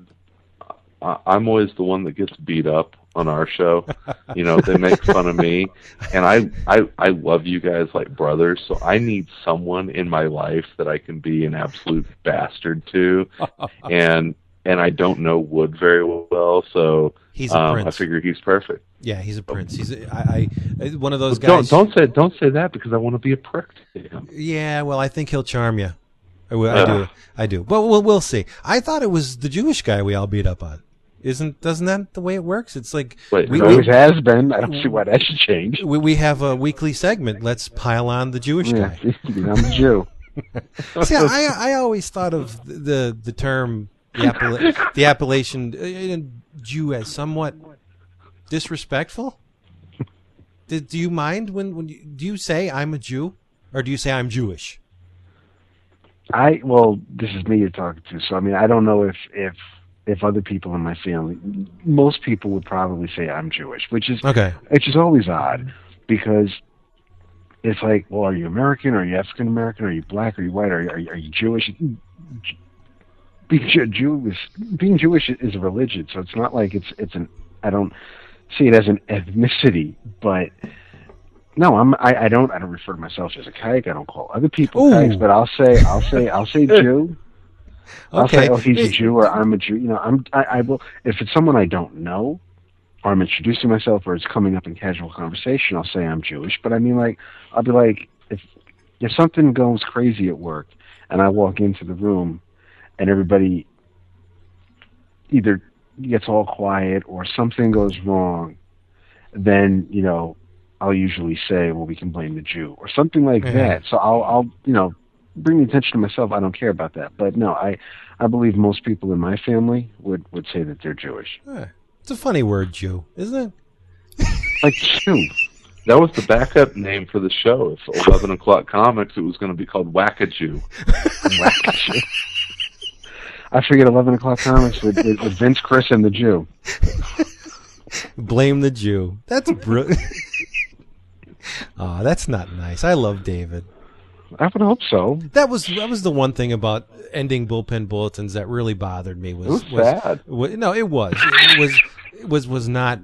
I I'm always the one that gets beat up on our show. *laughs* you know, they make fun of me, and I I I love you guys like brothers. So I need someone in my life that I can be an absolute bastard to, *laughs* and and I don't know Wood very well, so he's a um, I figure he's perfect. Yeah, he's a prince. He's a, I, I one of those Don't guys. don't say don't say that because I want to be a prick to him. Yeah, well, I think he'll charm you. I, I do. I do. But we'll we'll see. I thought it was the Jewish guy we all beat up on. Isn't doesn't that the way it works? It's like Wait, we, It who? we, always has been. I don't see why that should change. we we have a weekly segment. Let's pile on the Jewish Yeah, guy. *laughs* I'm a Jew. *laughs* See, I I always thought of the the term the, appella- the appellation uh, Jew as somewhat disrespectful. Do, do you mind when when you, do you say I'm a Jew or do you say I'm Jewish? I well, this is me you're talking to, so I mean, I don't know if if if other people in my family, most people would probably say I'm Jewish, which is Okay. which is always odd because it's like, well, are you American? Are you African American? Are you black? Are you white? Are you, are you, are you Jewish? Being Jewish, being Jewish is a religion, so it's not like it's it's an. I don't see it as an ethnicity, but no, I'm. I, I don't. I don't refer to myself as a kike. I don't call other people Ooh. kikes, but I'll say I'll say I'll say *laughs* Jew. I'll Okay. say, oh, he's a Jew, or I'm a Jew. You know, I'm. I, I will. If it's someone I don't know, or I'm introducing myself, or it's coming up in casual conversation, I'll say I'm Jewish. But I mean, like, I'll be like, if if something goes crazy at work, and I walk into the room, and everybody either gets all quiet or something goes wrong, then you know, I'll usually say, well, we can blame the Jew or something like Yeah. that. So I'll, I'll, you know, bring the attention to myself. I don't care about that. But no, I, I believe most people in my family would would say that they're Jewish. It's a funny word, Jew, isn't it? *laughs* Like Jew. That was the backup name for the show. If 11 o'clock comics, it was going to be called Wackajoo. *laughs* Wackajou. I figured 11 o'clock comics with, with, Vince, Chris, and the Jew. Blame the Jew. That's brilliant. *laughs* Aw, that's not nice. I love David. I would hope so. That was that was the one thing about ending bullpen bulletins that really bothered me was It was sad. wa- no, it was it was it was was not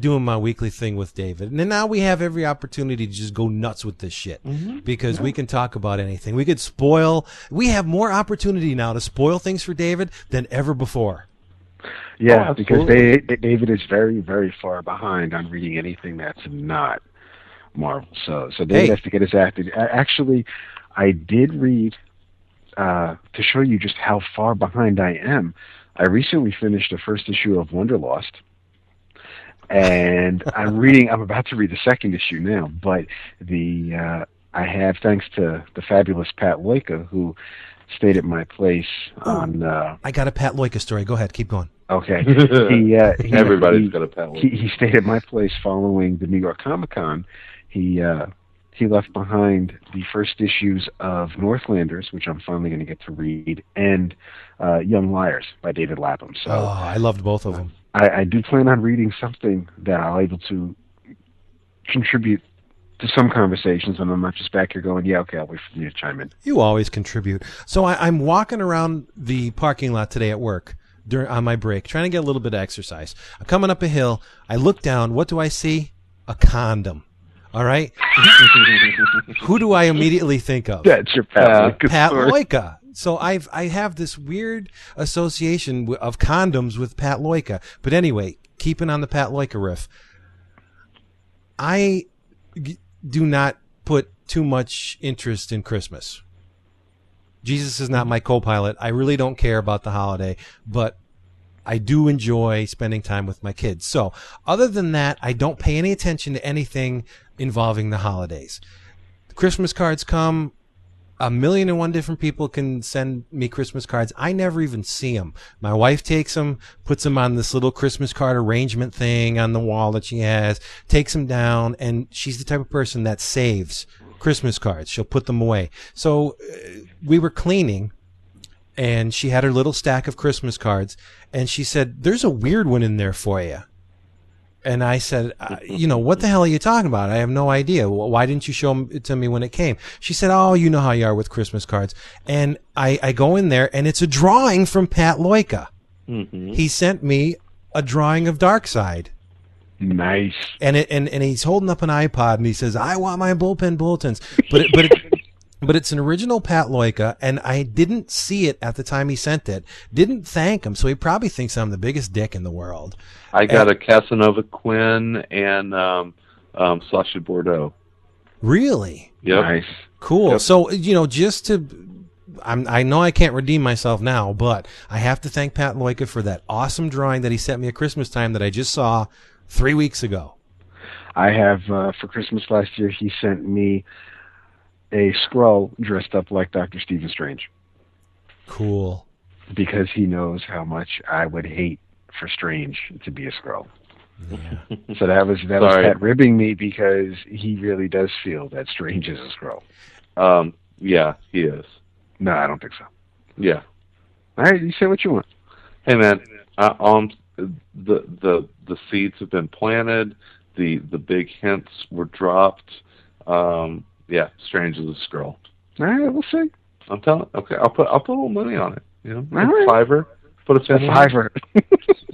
doing my weekly thing with David. And then now we have every opportunity to just go nuts with this shit Mm-hmm. because we can talk about anything. We could spoil. We have more opportunity now to spoil things for David than ever before. Yeah, Oh, because they, David is very, very far behind on reading anything that's not Marvel. So, so Hey. to get his act. a- Actually, I did read uh, to show you just how far behind I am. I recently finished the first issue of Wonderlost, and *laughs* I'm reading. I'm about to read the second issue now, but the uh, I have thanks to the fabulous Pat Loika who stayed at my place on. Uh, I got a Pat Loika story. Go ahead, keep going. okay, *laughs* he, uh, he Everybody's he- got a pet. he, he stayed at my place following the New York Comic Con. He uh, he left behind the first issues of Northlanders, which I'm finally going to get to read, and uh, Young Liars by David Lapham. So Oh, I loved both of them. I, I do plan on reading something that I'll able to contribute to some conversations, and I'm not just back here going, yeah, okay, I'll wait for you to chime in. You always contribute. So I, I'm walking around the parking lot today at work during on my break, trying to get a little bit of exercise. I'm coming up a hill. I look down. What do I see? A condom. All right. *laughs* Who do I immediately think of? That's your Uh, Pat. Pat. Loika. So I've I have this weird association of condoms with Pat Loika. But anyway, keeping on the Pat Loika riff, I do not put too much interest in Christmas. Jesus is not my co-pilot. I really don't care about the holiday, but I do enjoy spending time with my kids. So, other than that, I don't pay any attention to anything involving the holidays. Christmas cards come. A million and one different people can send me Christmas cards. I never even see them. My wife takes them, puts them on this little Christmas card arrangement thing on the wall that she has, takes them down, and she's the type of person that saves Christmas cards. She'll put them away. So uh, we were cleaning and she had her little stack of Christmas cards, and she said, "There's a weird one in there for you." And I said, uh, "You know what the hell are you talking about? I have no idea. Why didn't you show it to me when it came?" She said, "Oh, you know how you are with Christmas cards." And I, I go in there, and it's a drawing from Pat Loika. Mhm. He sent me a drawing of Darkseid Nice. and it and, and he's holding up an iPod and he says, "I want my bullpen bulletins," but it, but it, but it's an original Pat Loika, and I didn't see it at the time he sent it. Didn't thank him, so he probably thinks I'm the biggest dick in the world. I got a Casanova Quinn and um, um, Sasha Bordeaux. Really Yep. Nice. cool. Yep. So you know, just to I'm, I know I can't redeem myself now, but I have to thank Pat Loika for that awesome drawing that he sent me at Christmas time that I just saw three weeks ago. I have uh, for Christmas last year. He sent me a Skrull dressed up like Doctor Stephen Strange Cool. because he knows how much I would hate for Strange to be a Skrull. Yeah. So that was that was Pat ribbing me because he really does feel that Strange is a Skrull. Um, yeah, he is. No, I don't think so. Yeah. All right, you say what you want. Hey man, uh, um, the the the seeds have been planted. The the big hints were dropped. Um, yeah, Strange is a Skrull. All right, we'll see. I'm telling. Okay, I'll put I'll put a little money on it. You know, All right. fiver. Put a A penny. fiver. *laughs*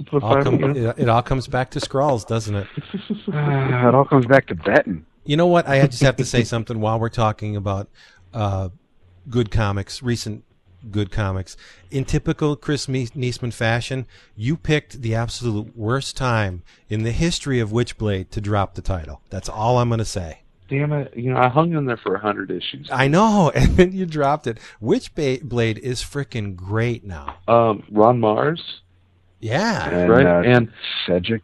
Put a All fiver. come, you know? it, it all comes back to Skrulls, doesn't it? Uh, *laughs* it all comes back to betting. You know what? I just have to say something while we're talking about uh, good comics, recent good comics. In typical Chris Mies- Neseman fashion, you picked the absolute worst time in the history of Witchblade to drop the title. That's all I'm going to say. Damn it! You know, I hung in there for a hundred issues. I know, *laughs* and then you dropped it. Witchblade is freaking great now. Um, Ron Marz, Yeah, And, right? uh, and Cedric,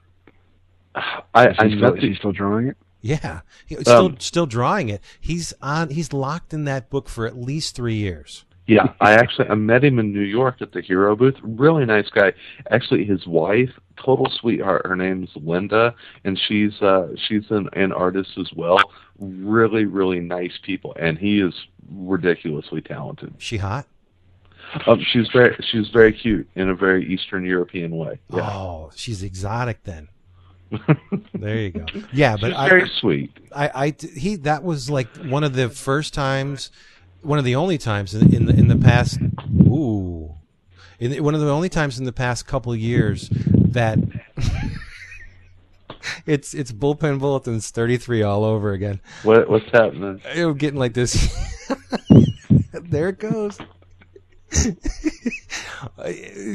I is I he, still, met is he still drawing it? yeah. He's still Um, still drawing it. He's on. He's locked in that book for at least three years. Yeah, I actually I met him in New York at the Hero booth. Really nice guy. Actually, his wife, total sweetheart. Her name's Linda, and she's uh she's an, an artist as well. Really, really nice people, and he is ridiculously talented. She hot? Um, she's very she's very cute in a very Eastern European way. Yeah, Oh, she's exotic then. *laughs* There you go. Yeah, but she's I, very sweet. I, I, he, that was like one of the first times, one of the only times in, in the in the past. Ooh, in the, one of the only times in the past couple years that *laughs* it's it's bullpen bulletins thirty three all over again. What what's happening? Was getting like this. *laughs* there it goes. *laughs*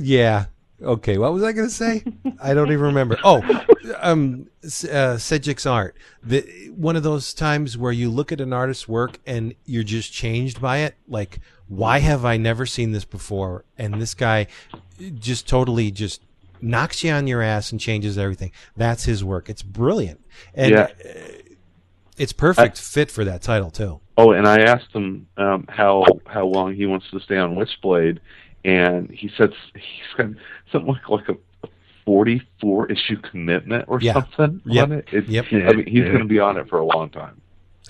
yeah. Okay. What was I going to say? I don't even remember. Oh, um, uh, Cedric's art. The one of those times where you look at an artist's work and you're just changed by it. Like, why have I never seen this before? And this guy just totally just knocks you on your ass and changes everything. That's his work. It's brilliant. And Yeah. it's perfect fit for that title too. Oh, and I asked him um, how how long he wants to stay on Witchblade, and he said he's got something like like a forty four issue commitment or Yeah. something Yep. on it. It's, Yep. I mean, he's Yeah. going to be on it for a long time.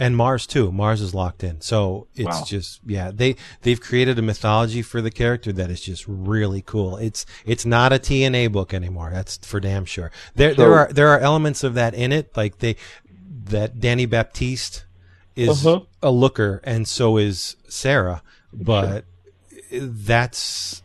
And Marz too. Marz is locked in, so it's Wow. just yeah. They they've created a mythology for the character that is just really cool. It's it's not a TNA book anymore. That's for damn sure. There there are there are elements of that in it, like they that Dani Baptiste is Uh-huh. a looker, and so is Sarah, but that's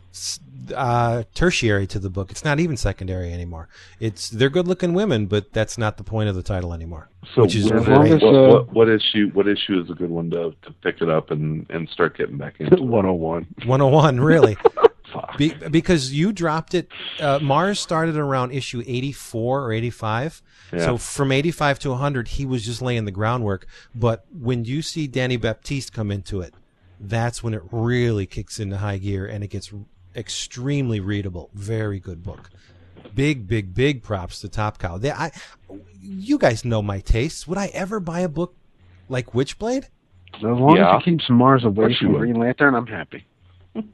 uh, tertiary to the book. It's not even secondary anymore. It's they're good looking women, but that's not the point of the title anymore. So Which is what, great. what, what, what issue what issue is a good one to to pick it up and and start getting back into? *laughs* 101. 101, really. *laughs* Be, because you dropped it. Uh, Marz started around issue 84 or 85. Yeah. So from 85 to 100, he was just laying the groundwork. But when you see Dani Baptiste come into it, that's when it really kicks into high gear and it gets extremely readable. Very good book. Big, big, big props to Top Cow. They, I, you guys know my tastes. Would I ever buy a book like Witchblade? As long Yeah. as it keeps Marz away from would. Green Lantern, I'm happy. *laughs*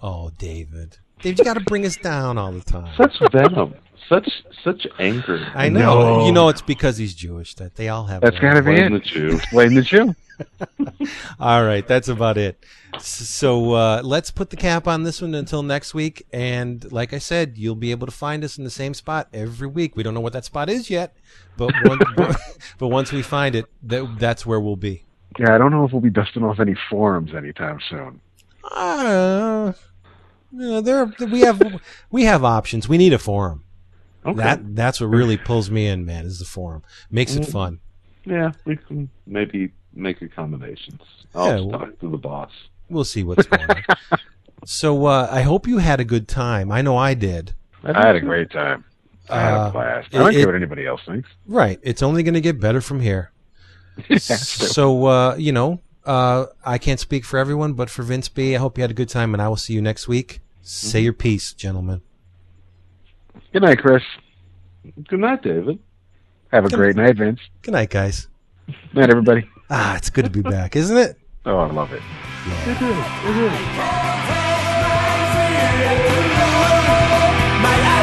Oh, David. David, you got to bring us down all the time. That's venom, *laughs* such such anger. I know. No. You know, it's because he's Jewish that they all have. That's that. gotta be Blame it. the Jew. *laughs* Blame the Jew. *laughs* All right, that's about it. So uh, let's put the cap on this one until next week. And like I said, you'll be able to find us in the same spot every week. We don't know what that spot is yet, but *laughs* once, but once we find it, that, that's where we'll be. Yeah, I don't know if we'll be dusting off any forums anytime soon. Uh, yeah, there we have we have options. We need a forum. Okay. That that's what really pulls me in, man. Is the forum makes it Mm. fun. yeah, we can maybe make accommodations. I'll Yeah, talk to the boss. We'll see what's going on. *laughs* so uh, I hope you had a good time. I know I did. I had a great time. I had Uh, a blast. it- I don't it- care what anybody else thinks. Right. It's only going to get better from here. *laughs* so uh, you know, uh, I can't speak for everyone, but for Vince B, I hope you had a good time, and I will see you next week. Say your piece, gentlemen. Good night, Chris. Good night, David. Have a good great night, Vince. Good night, guys. Night, everybody. *laughs* Ah, it's good to be back, isn't it? Oh, I love it. Yeah. It is. It is. My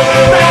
Bye.